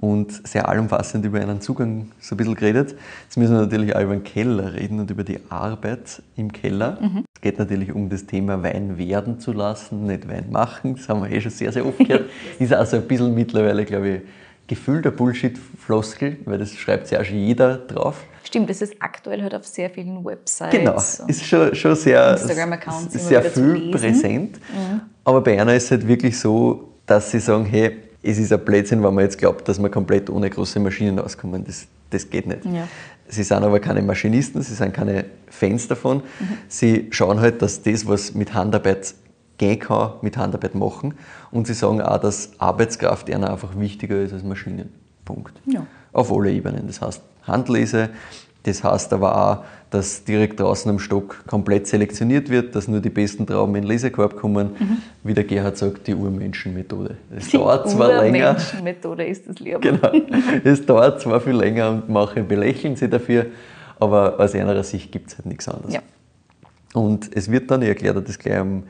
und sehr allumfassend über einen Zugang so ein bisschen geredet. Jetzt müssen wir natürlich auch über den Keller reden und über die Arbeit im Keller. Mhm. Es geht natürlich um das Thema Wein werden zu lassen, nicht Wein machen. Das haben wir eh schon sehr, sehr oft gehört. <laughs> Ist also ein bisschen mittlerweile, glaube ich, gefühlter Bullshit-Floskel, weil das schreibt ja auch schon jeder drauf. Stimmt, das ist aktuell halt auf sehr vielen Websites. Genau, ist schon, schon sehr, sehr viel präsent. Mhm. Aber bei einer ist es halt wirklich so, dass sie sagen, hey, es ist ein Blödsinn, wenn man jetzt glaubt, dass man komplett ohne große Maschinen auskommen. Das, das geht nicht. Ja. Sie sind aber keine Maschinisten, sie sind keine Fans davon. Mhm. Sie schauen halt, dass das, was mit Handarbeit gehen kann, mit Handarbeit machen. Und sie sagen auch, dass Arbeitskraft ihnen einfach wichtiger ist als Maschinen. Punkt. Ja. Auf alle Ebenen. Das heißt Handlese, das heißt aber auch, dass direkt draußen am Stock komplett selektioniert wird, dass nur die besten Trauben in den Lesekorb kommen. Mhm. Wie der Gerhard sagt, die Urmenschenmethode. Es dauert zwar länger. Die Urmenschenmethode ist das lieber. Genau. Es dauert zwar viel länger und manche belächeln sie dafür, aber aus einer Sicht gibt es halt nichts anderes. Ja. Und es wird dann, ich erkläre das gleich am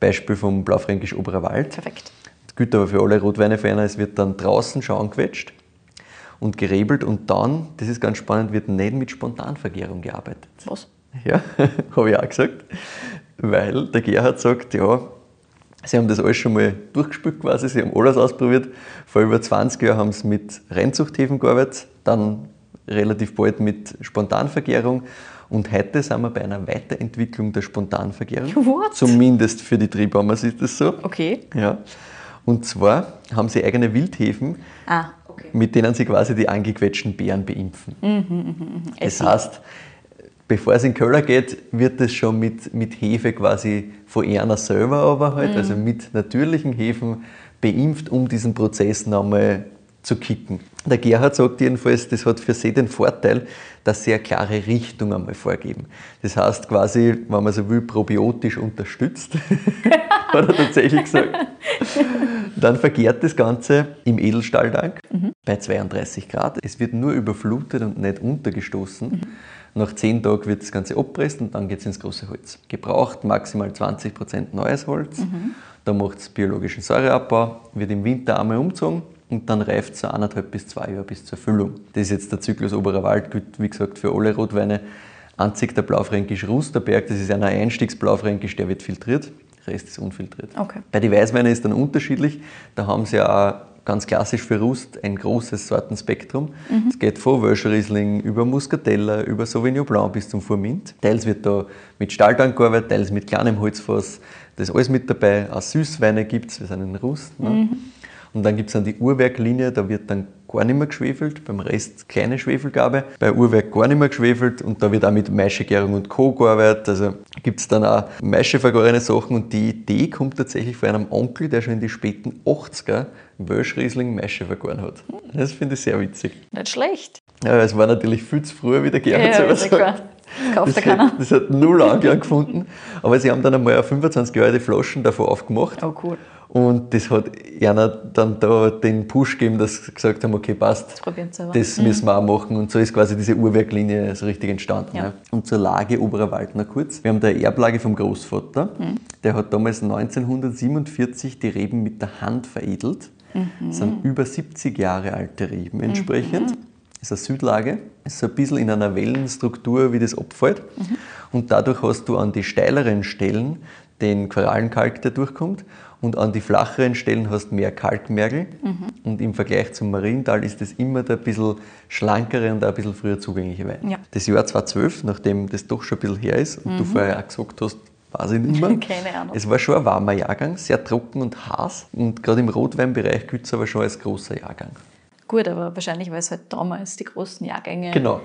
Beispiel vom Blaufränkisch Oberer Wald. Perfekt. Das gilt aber für alle Rotweine-Fans, es wird dann draußen schauen quetscht und gerebelt und dann, das ist ganz spannend, wird nicht mit Spontanvergärung gearbeitet. Was? Ja, <laughs> habe ich auch gesagt. Weil der Gerhard sagt, ja, sie haben das alles schon mal durchgespült quasi, sie haben alles ausprobiert. Vor über 20 Jahren haben sie mit Reinzuchthäfen gearbeitet, dann relativ bald mit Spontanvergärung und heute sind wir bei einer Weiterentwicklung der Spontanvergärung. What? Zumindest für die Triebhammers ist das so. Okay. Ja. Und zwar haben sie eigene Wildhefen, ah okay. mit denen sie quasi die angequetschten Beeren beimpfen. Mhm, mh, mh. Das heißt, bevor es in den Keller geht, wird es schon mit, mit Hefe quasi von einer selber aber halt, mhm. also mit natürlichen Hefen beimpft, um diesen Prozess nochmal zu kicken. Der Gerhard sagt jedenfalls, das hat für sie den Vorteil, dass sie eine klare Richtung einmal vorgeben. Das heißt quasi, wenn man so will, probiotisch unterstützt, <laughs> hat er tatsächlich gesagt. <laughs> Dann vergärt das Ganze im Edelstahltank mhm. bei 32 Grad. Es wird nur überflutet und nicht untergestoßen. Mhm. Nach 10 Tagen wird das Ganze abpresst und dann geht es ins große Holz. Gebraucht maximal 20% neues Holz. Mhm. Da macht es biologischen Säureabbau, wird im Winter einmal umgezogen und dann reift es so eineinhalb bis zwei Jahre bis zur Füllung. Das ist jetzt der Zyklus Oberer Wald, gilt wie gesagt für alle Rotweine. Einzig der Blaufränkisch Rusterberg, das ist ein Einstiegsblaufränkisch, der wird filtriert. Der Rest ist unfiltriert. Okay. Bei den Weißweinen ist dann unterschiedlich. Da haben sie auch ganz klassisch für Rust ein großes Sortenspektrum. Mhm. Es geht von Wölschriesling über Muscatella, über Sauvignon Blanc bis zum Furmint. Teils wird da mit Stahltank gearbeitet, teils mit kleinem Holzfass. Das ist alles mit dabei. Auch Süßweine gibt es, wir sind in Rust. Ne? Mhm. Und dann gibt es dann die Uhrwerklinie, da wird dann gar nicht mehr geschwefelt, beim Rest keine Schwefelgabe. Bei Uhrwerk gar nicht mehr geschwefelt und da wird auch mit Maischegärung und Co. gearbeitet. Also gibt es dann auch maischevergorene Sachen und die Idee kommt tatsächlich von einem Onkel, der schon in die späten 80er Welschriesling Maische vergoren hat. Das finde ich sehr witzig. Nicht schlecht. Ja, es war natürlich viel zu früh, wie der Gerhard ja, selber sagt. Das kauft das, keiner. Hat, das hat null Anklang gefunden. Aber sie haben dann einmal 25 Jahre die Flaschen davon aufgemacht. Oh, cool. Und das hat einer dann da den Push gegeben, dass sie gesagt haben, okay, passt, das, das müssen wir auch machen. Und so ist quasi diese Uhrwerklinie so richtig entstanden. Ja. Und zur Lage Oberer Wald noch kurz. Wir haben da eine Erblage vom Großvater. Mhm. Der hat damals 1947 die Reben mit der Hand veredelt. Mhm. Das sind über 70 Jahre alte Reben entsprechend. Mhm. Das ist eine Südlage, ist so ein bisschen in einer Wellenstruktur, wie das abfällt. Mhm. Und dadurch hast du an die steileren Stellen den Korallenkalk, der durchkommt und an die flacheren Stellen hast du mehr Kalkmergel. Mhm. Und im Vergleich zum Mariental ist das immer der ein bisschen schlankere und auch ein bisschen früher zugängliche Wein. Ja. Das Jahr 2012, nachdem das doch schon ein bisschen her ist und mhm. du vorher auch gesagt hast, weiß ich nicht mehr. <laughs> Keine Ahnung. Es war schon ein warmer Jahrgang, sehr trocken und heiß. Und gerade im Rotweinbereich gilt es aber schon als großer Jahrgang. Gut, aber wahrscheinlich, weil es halt damals die großen Jahrgänge genau.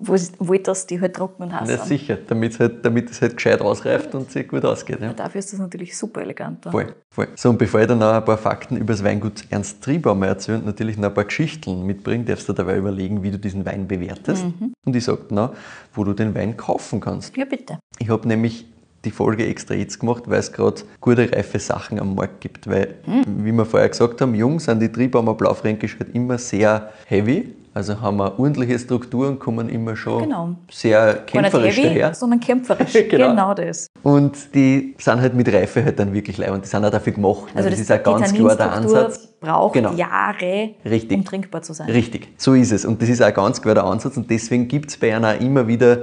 Wo, wo das die halt trocken und heiß Ja, sind. sicher, damit, halt, damit es halt gescheit ausreift und sich gut ausgeht. Ja. Dafür ist das natürlich super elegant. dann. Voll, voll. So, und bevor ich dann noch ein paar Fakten über das Weingut Ernst Triebaumer erzähle und natürlich noch ein paar Geschichten mitbringe, darfst du dabei überlegen, wie du diesen Wein bewertest. Und ich sage noch, wo du den Wein kaufen kannst. Ja, bitte. Ich habe nämlich die Folge extra jetzt gemacht, weil es gerade gute, reife Sachen am Markt gibt. Weil, wie wir vorher gesagt haben, jung sind die Triebaumer Blaufränkisch halt immer sehr heavy. Also haben eine ordentliche Struktur und kommen immer schon Genau. sehr kämpferisch heavy, daher. sondern kämpferisch. <laughs> Genau. genau. das. Und die sind halt mit Reife halt dann wirklich leibend. Die sind auch dafür gemacht. Also das, das, ist auch ganz klar der Ansatz. braucht Genau. Jahre, Richtig. um trinkbar zu sein. Richtig, so ist es. Und das ist auch ganz klar der Ansatz. Und deswegen gibt es bei einer auch immer wieder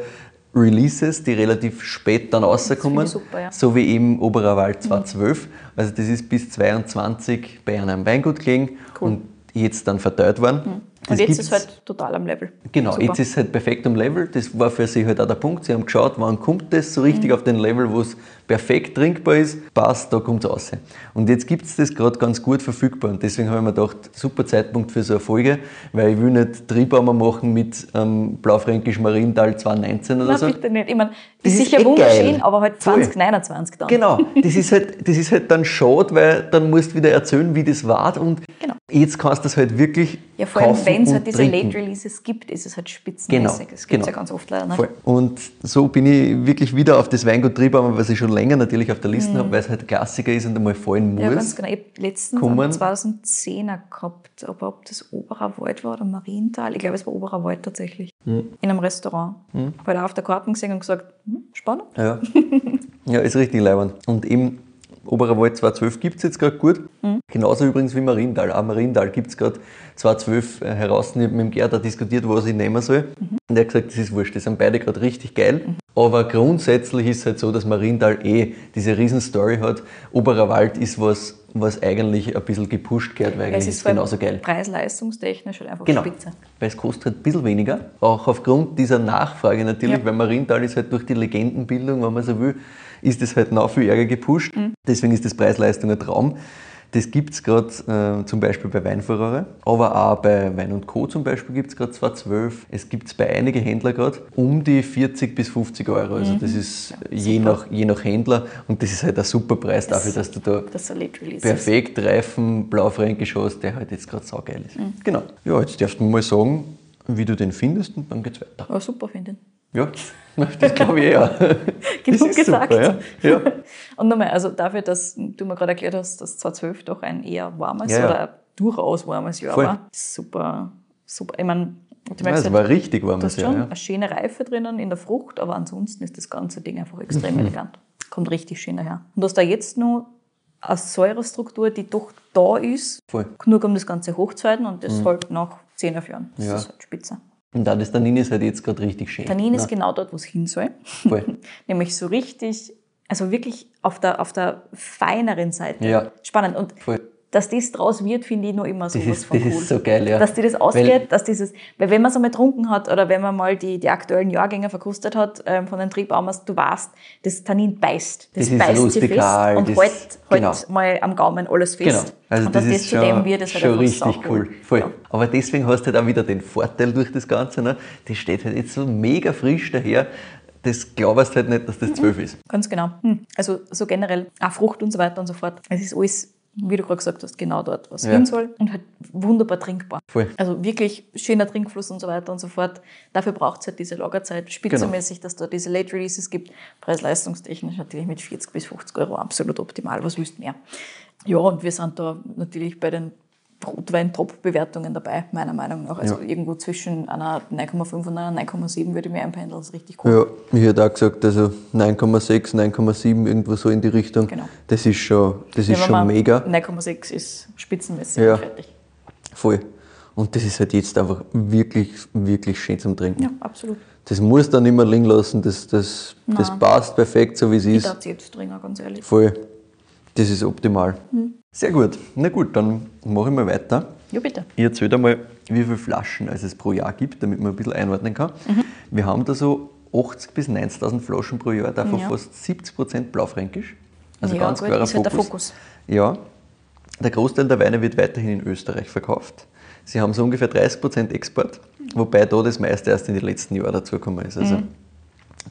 Releases, die relativ spät dann rauskommen. super, ja. Mhm. So wie eben Oberer Wald 2012. Also das ist bis 22 bei einem Weingut gelegen und jetzt dann verteilt worden. Mhm. Und jetzt ist halt total am Level. Genau, Super. jetzt ist es halt perfekt am Level. Das war für sie halt auch der Punkt. Sie haben geschaut, wann kommt das so richtig Mhm. auf den Level, wo es perfekt trinkbar ist. Passt, da kommt es raus. Und jetzt gibt es das gerade ganz gut verfügbar. Und deswegen habe ich mir gedacht, super Zeitpunkt für so eine Folge, weil ich will nicht Triebaumer machen mit ähm, Blaufränkisch Marienthal 2019 oder Nein, so. bitte nicht. Ich meine, Das ist sicher eh wunderschön, geil. aber halt Voll. 2029 dann. Genau, <laughs> das ist, halt, das ist halt dann schade, weil dann musst du wieder erzählen, wie das war. Und Genau. jetzt kannst du das halt wirklich Ja, vor kaufen wenn es halt diese trinken. Late Releases gibt, ist es halt spitzenmäßig. Genau, Das gibt es genau. ja ganz oft leider nicht. Voll. Und so bin ich wirklich wieder auf das Weingut Triebaumer, was ich schon länger natürlich auf der Liste habe, weil es halt Klassiker ist und einmal fallen muss. Mhm. Ja, ganz genau. Ich habe letztens Kommen. einen 2010er gehabt, aber ob das Oberer Wald war oder Marienthal, ich glaube, es war Oberer Wald tatsächlich, Hm. in einem Restaurant. Habe da auf der Karten gesehen und gesagt, hm, spannend. Ja. ja, ist richtig leibend. Und eben Oberer Wald 212 gibt es jetzt gerade gut. Mhm. Genauso übrigens wie Marienthal. Auch Marienthal gibt es gerade 212 äh, heraus. Ich habe mit dem Gerd auch diskutiert, was ich nehmen soll. Mhm. Und er hat gesagt, das ist wurscht, die sind beide gerade richtig geil. Aber grundsätzlich ist es halt so, dass Marienthal eh diese Riesenstory hat. Oberer Wald ist was, was eigentlich ein bisschen gepusht gehört, weil Es eigentlich ist genauso geil. Preis-leistungstechnisch halt einfach Genau, spitze. weil es kostet halt ein bisschen weniger. Auch aufgrund dieser Nachfrage natürlich, Ja. weil Marienthal ist halt durch die Legendenbildung, wenn man so will, ist es halt noch viel ärger gepusht. Mhm. Deswegen ist das Preis-Leistung ein Traum. Das gibt es gerade äh, zum Beispiel bei Weinfurore, aber auch bei Wein und Co. zum Beispiel gibt es gerade 212. Es gibt es bei einigen Händlern gerade um die 40 bis 50 Euro. Also das ist je, nach, je nach Händler und das ist halt ein super Preis dafür, dass du da Das perfekt reifen Blaufränkisch hast, der halt jetzt gerade saugeil ist. Mhm. Genau. Ja, jetzt darfst du mal sagen, wie du den findest und dann geht's weiter. Ja, super finde ich. Ja, das glaube ich ja. <laughs> Genug gesagt. Super, ja. ja. <laughs> Und nochmal, also dafür, dass du mir gerade erklärt hast, dass 2012 doch ein eher warmes Ja, ja. oder durchaus warmes Jahr Voll. war. Super, super. Ich meine, du Ja, merkst es halt, war richtig du warmes hast Jahr. schon Ja. eine schöne Reife drinnen in der Frucht, aber ansonsten ist das ganze Ding einfach extrem Mhm. elegant. Kommt richtig schön daher. Und du hast da jetzt noch eine Säurestruktur, die doch da ist, Voll. genug um das Ganze hochzuhalten und das halt nach 10 auf Jahren. Das Ja. ist halt spitze. Und auch das Tannin ist halt jetzt gerade richtig schön. Tannin ist Ja, genau dort, wo es hin soll. Voll. <laughs> Nämlich so richtig, also wirklich auf der, auf der feineren Seite. Ja. Spannend. Und Voll. Dass das draus wird, finde ich noch immer so Das was ist, von das cool. ist so geil, ja. Dass dir das Weil- ausgeht, dass dieses, weil wenn man es einmal getrunken hat oder wenn man mal die, die aktuellen Jahrgänge verkostet hat ähm, von den Triebbaumers, du weißt, das Tannin beißt. Das, Das ist beißt sich fest und das- hält, hält genau. mal am Gaumen alles fest. Genau. Also und das dass ist das schon, dem wird, halt schon richtig cool. Voll. Ja. Aber deswegen hast du halt auch wieder den Vorteil durch das Ganze. Ne? Das steht halt jetzt so mega frisch daher. Das glaubst du halt nicht, dass das Mhm. 12 ist. Ganz genau. Hm. Also so generell auch Frucht und so weiter und so fort. Es ist alles, wie du gerade gesagt hast, genau dort, was Ja. hin soll und halt wunderbar trinkbar. Voll. Also wirklich schöner Trinkfluss und so weiter und so fort. Dafür braucht es halt diese Lagerzeit, spitzenmäßig, dass da diese Late Releases gibt. Preis-leistungstechnisch natürlich mit 40 bis 50 Euro absolut optimal. Was willst du mehr? Ja, und wir sind da natürlich bei den Rotwein-Top-Bewertungen dabei, meiner Meinung nach. Also Ja. irgendwo zwischen einer 9,5 und einer 9,7 würde ich mir einpendeln. Das ist richtig cool. Ja, ich hätte auch gesagt, also 9,6, 9,7, irgendwo so in die Richtung. Genau. Das ist schon, das ist schon mega. 9,6 ist spitzenmäßig Ja. fertig. Voll. Und das ist halt jetzt einfach wirklich, wirklich schön zum Trinken. Ja, absolut. Das muss dann immer liegen lassen, das, das, das passt perfekt, so wie es Ich ist. darf es jetzt trinken, ganz ehrlich. Voll. Das ist optimal. Hm. Sehr gut. Na gut, dann mache ich mal weiter. Ja, bitte. Ich erzähle einmal, wie viele Flaschen es pro Jahr gibt, damit man ein bisschen einordnen kann. Mhm. Wir haben da so 80.000 bis 90.000 Flaschen pro Jahr, davon Ja. fast 70% Blaufränkisch. Also Ja, ganz gut, klarer ist halt der Fokus. Fokus. Ja. Der Großteil der Weine wird weiterhin in Österreich verkauft. Sie haben so ungefähr 30% Export, wobei da das meiste erst in den letzten Jahren dazugekommen ist. Also mhm.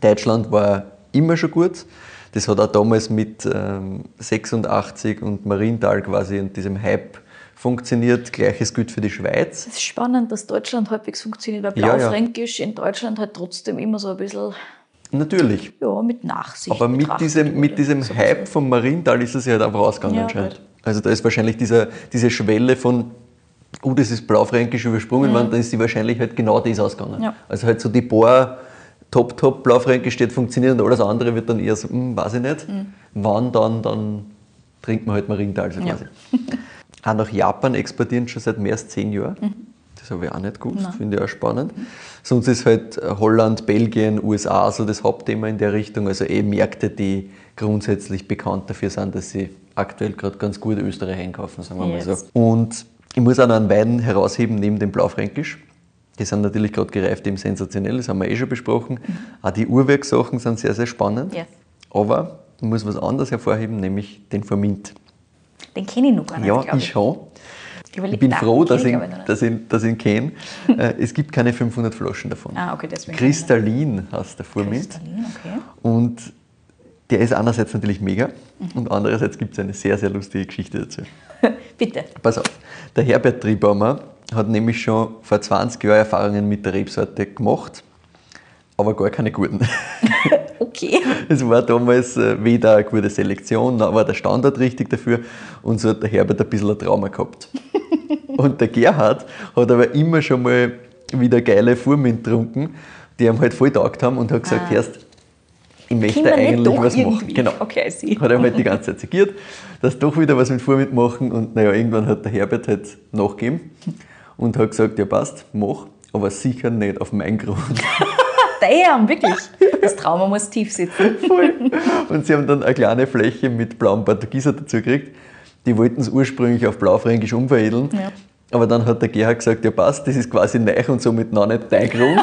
Deutschland war immer schon gut. Das hat auch damals mit ähm, 86 und Marienthal quasi und diesem Hype funktioniert. Gleiches gilt für die Schweiz. Es ist spannend, dass Deutschland halbwegs funktioniert, weil Blaufränkisch ja, ja. in Deutschland halt trotzdem immer so ein bisschen. Natürlich. Ja, mit Nachsicht. Aber mit diesem, mit diesem Hype vom Marienthal ist es ja halt einfach rausgegangen ja, anscheinend. Halt. Also da ist wahrscheinlich dieser, diese Schwelle von, oh, das ist Blaufränkisch übersprungen mhm. worden, dann ist sie wahrscheinlich halt genau das ausgegangen. Ja. Also halt so die paar top, top Blaufränkisch steht funktioniert und alles andere wird dann eher so, hm, weiß ich nicht. Mhm. Wann dann, dann trinkt man halt Marienthal so quasi. Ja. auch nach Japan exportieren schon seit mehr als zehn Jahren. Mhm. Das habe ich auch nicht gewusst, finde ich auch spannend. Mhm. Sonst ist halt Holland, Belgien, USA so das Hauptthema in der Richtung. Also eh Märkte, die grundsätzlich bekannt dafür sind, dass sie aktuell gerade ganz gut Österreich einkaufen, sagen wir yes. mal so. Und ich muss auch noch einen Wein herausheben neben dem Blaufränkisch. Die sind natürlich gerade gereift eben sensationell, das haben wir eh schon besprochen. Mhm. Auch die Uhrwerksachen sind sehr, sehr spannend. Yes. Aber ich muss was anderes hervorheben, nämlich den Formint. Den kenne ich noch gar nicht. Ja, ich, ich schon. Ich, ich bin froh, dass ich, dass, ich, dass ich ihn kenne. <laughs> Äh, es gibt keine 500 Flaschen davon. Ah, okay, deswegen. Kristallin heißt der Formint. Kristallin, okay. Und der ist einerseits natürlich mega mhm. und andererseits gibt es eine sehr, sehr lustige Geschichte dazu. <laughs> Bitte. Pass auf. Der Herbert Triebaumer hat nämlich schon vor 20 Jahren Erfahrungen mit der Rebsorte gemacht, aber gar keine guten. <laughs> Okay. Es war damals äh, weder eine gute Selektion, noch war der Standard richtig dafür und so hat der Herbert ein bisschen ein Trauma gehabt. <laughs> und der Gerhard hat aber immer schon mal wieder geile Furmin getrunken, die ihm halt voll taugt haben und hat gesagt, ah. erst ich möchte eigentlich was irgendwie. machen. Genau. Okay, I Hat er halt die ganze <laughs> Zeit segiert, dass doch wieder was mit Furmint machen und naja, irgendwann hat der Herbert halt nachgegeben und hat gesagt, ja passt, mach, aber sicher nicht auf meinen Grund. <laughs> Damn, wirklich. Das Trauma muss tief sitzen. <laughs> Voll. Und sie haben dann eine kleine Fläche mit blauem Portugieser dazu gekriegt. Die wollten es ursprünglich auf Blaufränkisch umveredeln. Ja. Aber dann hat der Gerhard gesagt, ja passt, das ist quasi neu und somit noch nicht dein Grund.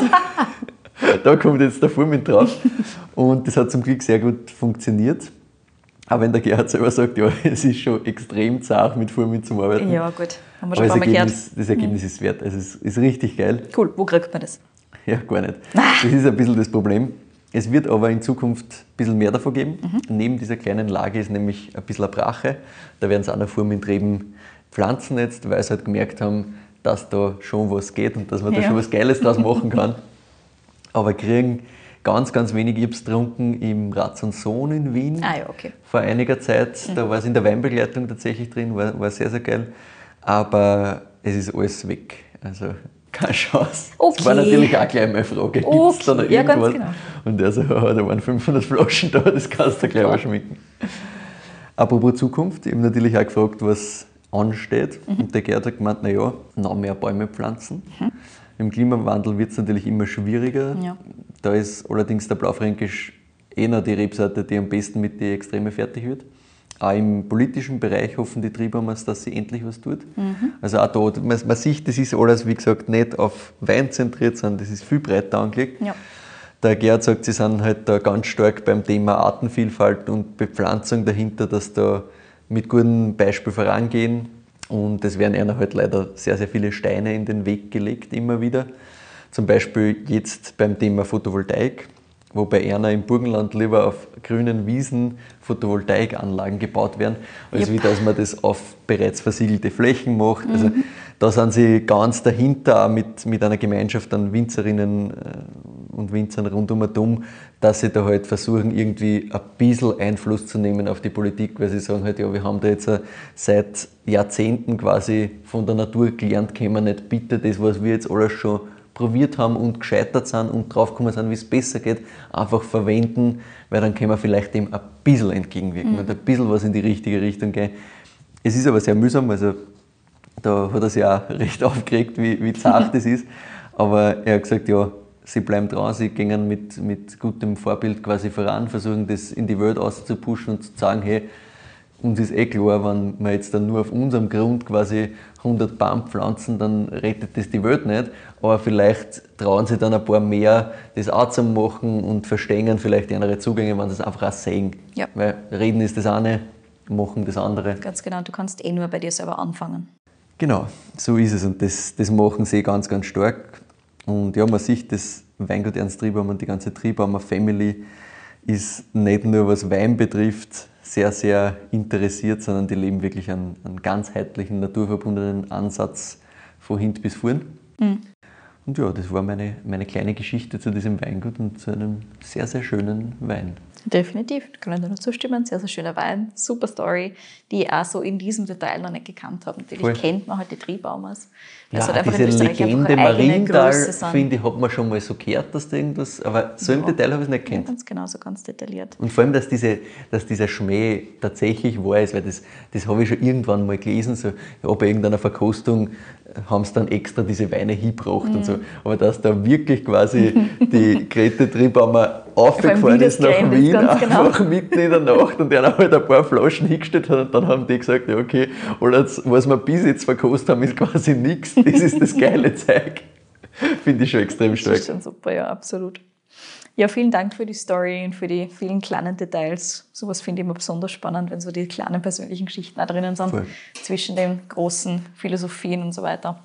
<laughs> da kommt jetzt der Furmin drauf. Und das hat zum Glück sehr gut funktioniert. Auch wenn der Gerhard selber sagt, ja, es ist schon extrem zart mit Furmin zum Arbeiten. Ja, gut. Haben wir schon Aber das Ergebnis, das Ergebnis mhm. ist wert. Also es ist richtig geil. Cool. Wo kriegt man das? Ja, gar nicht. Das ist ein bisschen das Problem. Es wird aber in Zukunft ein bisschen mehr davon geben. Mhm. Neben dieser kleinen Lage ist nämlich ein bisschen eine Brache. Da werden sie auch noch Formentreben pflanzen jetzt, weil sie halt gemerkt haben, dass da schon was geht und dass man ja. da schon was Geiles draus machen kann. aber kriegen ganz, ganz wenig. Ich habe es getrunken im Ratz und Sohn in Wien ah, ja, okay. vor einiger Zeit. Mhm. Da war es in der Weinbegleitung tatsächlich drin, war, war sehr, sehr geil. Aber es ist alles weg. Also <laughs> keine Chance. Okay. Das war natürlich auch gleich meine Frage. Gibt es okay. da noch irgendwas? Ja, genau. Und er so, <laughs> oh, da waren 500 Flaschen da, das kannst du gleich mal schminken. Apropos Zukunft, ich habe natürlich auch gefragt, was ansteht. Mhm. Und der Gerd hat gemeint, naja, noch mehr Bäume pflanzen. Mhm. Im Klimawandel wird es natürlich immer schwieriger. Ja. Da ist allerdings der Blaufränkisch eh noch die Rebsorte, die am besten mit den Extreme fertig wird. Auch im politischen Bereich hoffen die Triebhammers, dass sie endlich was tut. Mhm. Also auch da, man, man, sieht, das ist alles, wie gesagt, nicht auf Wein zentriert, sondern das ist viel breiter angelegt. Ja. Der Gerhard sagt, sie sind halt da ganz stark beim Thema Artenvielfalt und Bepflanzung dahinter, dass da mit gutem Beispiel vorangehen. Und es werden ihnen halt leider sehr, sehr viele Steine in den Weg gelegt, immer wieder. Zum Beispiel jetzt beim Thema Photovoltaik wo bei einer im Burgenland lieber auf grünen Wiesen Photovoltaikanlagen gebaut werden, als yep. wie dass man das auf bereits versiegelte Flächen macht. Also mhm. Also da sind sie ganz dahinter, auch mit, mit einer Gemeinschaft an Winzerinnen äh, und Winzern rundum und um, dass sie da halt versuchen, irgendwie ein bisschen Einfluss zu nehmen auf die Politik, weil sie sagen halt, ja, wir haben da jetzt seit Jahrzehnten quasi von der Natur gelernt, können wir nicht bitte das, was wir jetzt alles schon probiert haben und gescheitert sind und draufgekommen sind, wie es besser geht, einfach verwenden, weil dann können wir vielleicht dem ein bisschen entgegenwirken mhm. und ein bisschen was in die richtige Richtung gehen. Es ist aber sehr mühsam, also da hat er sich auch <laughs> recht aufgeregt, wie, wie zart das ist. Aber er hat gesagt, ja, sie bleiben dran, sie gehen mit, mit gutem Vorbild quasi voran, versuchen das in die Welt auszupushen und zu sagen, hey, uns ist eh klar, wenn wir jetzt dann nur auf unserem Grund quasi 100 Baum pflanzen, dann rettet das die Welt nicht. Aber vielleicht trauen sich dann ein paar mehr, das auch zu machen und verstehen vielleicht andere Zugänge, wenn sie es einfach auch sehen. Ja. Weil reden ist das eine, machen das andere. Ganz genau, du kannst eh nur bei dir selber anfangen. Genau, so ist es und das, das machen sie ganz, ganz stark. Und ja, man sieht, das Weingut Ernst Triebaumer und die ganze Triebaumer Family ist nicht nur was Wein betrifft sehr, sehr interessiert, sondern die leben wirklich einen, einen ganzheitlichen, naturverbundenen Ansatz von hinten bis vorn. Mhm. Und ja, das war meine, meine kleine Geschichte zu diesem Weingut und zu einem sehr, sehr schönen Wein. Definitiv, kann ich nur zustimmen. Sehr, sehr schöner Wein, super Story, die ich auch so in diesem Detail noch nicht gekannt habe. Natürlich Voll. kennt man halt die Triebbaumers. Ja, halt diese Legende Marienthal, finde ich, hat man schon mal so gehört, dass da irgendwas, aber so ja. im Detail habe ich es nicht gekannt. Ja, ganz genau, so ganz detailliert. Und vor allem, dass, diese, dass dieser Schmäh tatsächlich wahr ist, weil das, das habe ich schon irgendwann mal gelesen, so ja, bei irgendeiner Verkostung haben sie dann extra diese Weine hingebracht mhm. und so. Aber dass da wirklich quasi <laughs> die Grete Triebaumer aufgefahren ist nach Wien, einfach genau. <laughs> mitten in der Nacht und der halt ein paar Flaschen hingestellt hat und dann haben die gesagt, ja okay, alles, was wir bis jetzt verkostet haben, ist quasi nichts, das ist das geile <laughs> Zeug. Finde ich schon extrem stark. Das ist schon super, ja, absolut. Ja, vielen Dank für die Story und für die vielen kleinen Details. Sowas finde ich immer besonders spannend, wenn so die kleinen persönlichen Geschichten da drinnen sind, Voll. zwischen den großen Philosophien und so weiter.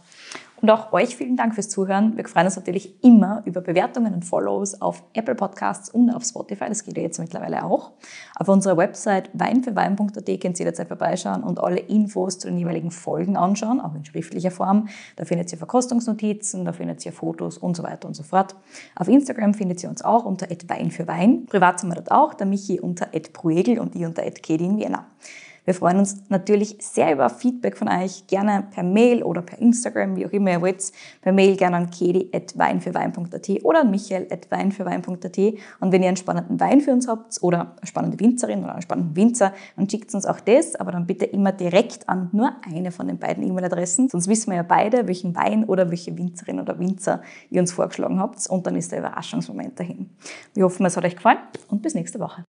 Und auch euch vielen Dank fürs Zuhören. Wir freuen uns natürlich immer über Bewertungen und Follows auf Apple Podcasts und auf Spotify. Das geht ja jetzt mittlerweile auch. Auf unserer Website weinfürwein.at könnt ihr jederzeit vorbeischauen und alle Infos zu den jeweiligen Folgen anschauen, auch in schriftlicher Form. Da findet ihr Verkostungsnotizen, da findet ihr Fotos und so weiter und so fort. Auf Instagram findet ihr uns auch unter @weinfürwein. Privat sind wir dort auch, der Michi unter @pruegel und ich unter @kedin Vienna. Wir freuen uns natürlich sehr über Feedback von euch, gerne per Mail oder per Instagram, wie auch immer ihr wollt. Per Mail gerne an kedi.weinfürwein.at oder an michael.weinfürwein.at. Und wenn ihr einen spannenden Wein für uns habt oder eine spannende Winzerin oder einen spannenden Winzer, dann schickt uns auch das, aber dann bitte immer direkt an nur eine von den beiden E-Mail-Adressen. Sonst wissen wir ja beide, welchen Wein oder welche Winzerin oder Winzer ihr uns vorgeschlagen habt. Und dann ist der Überraschungsmoment dahin. Wir hoffen, es hat euch gefallen und bis nächste Woche.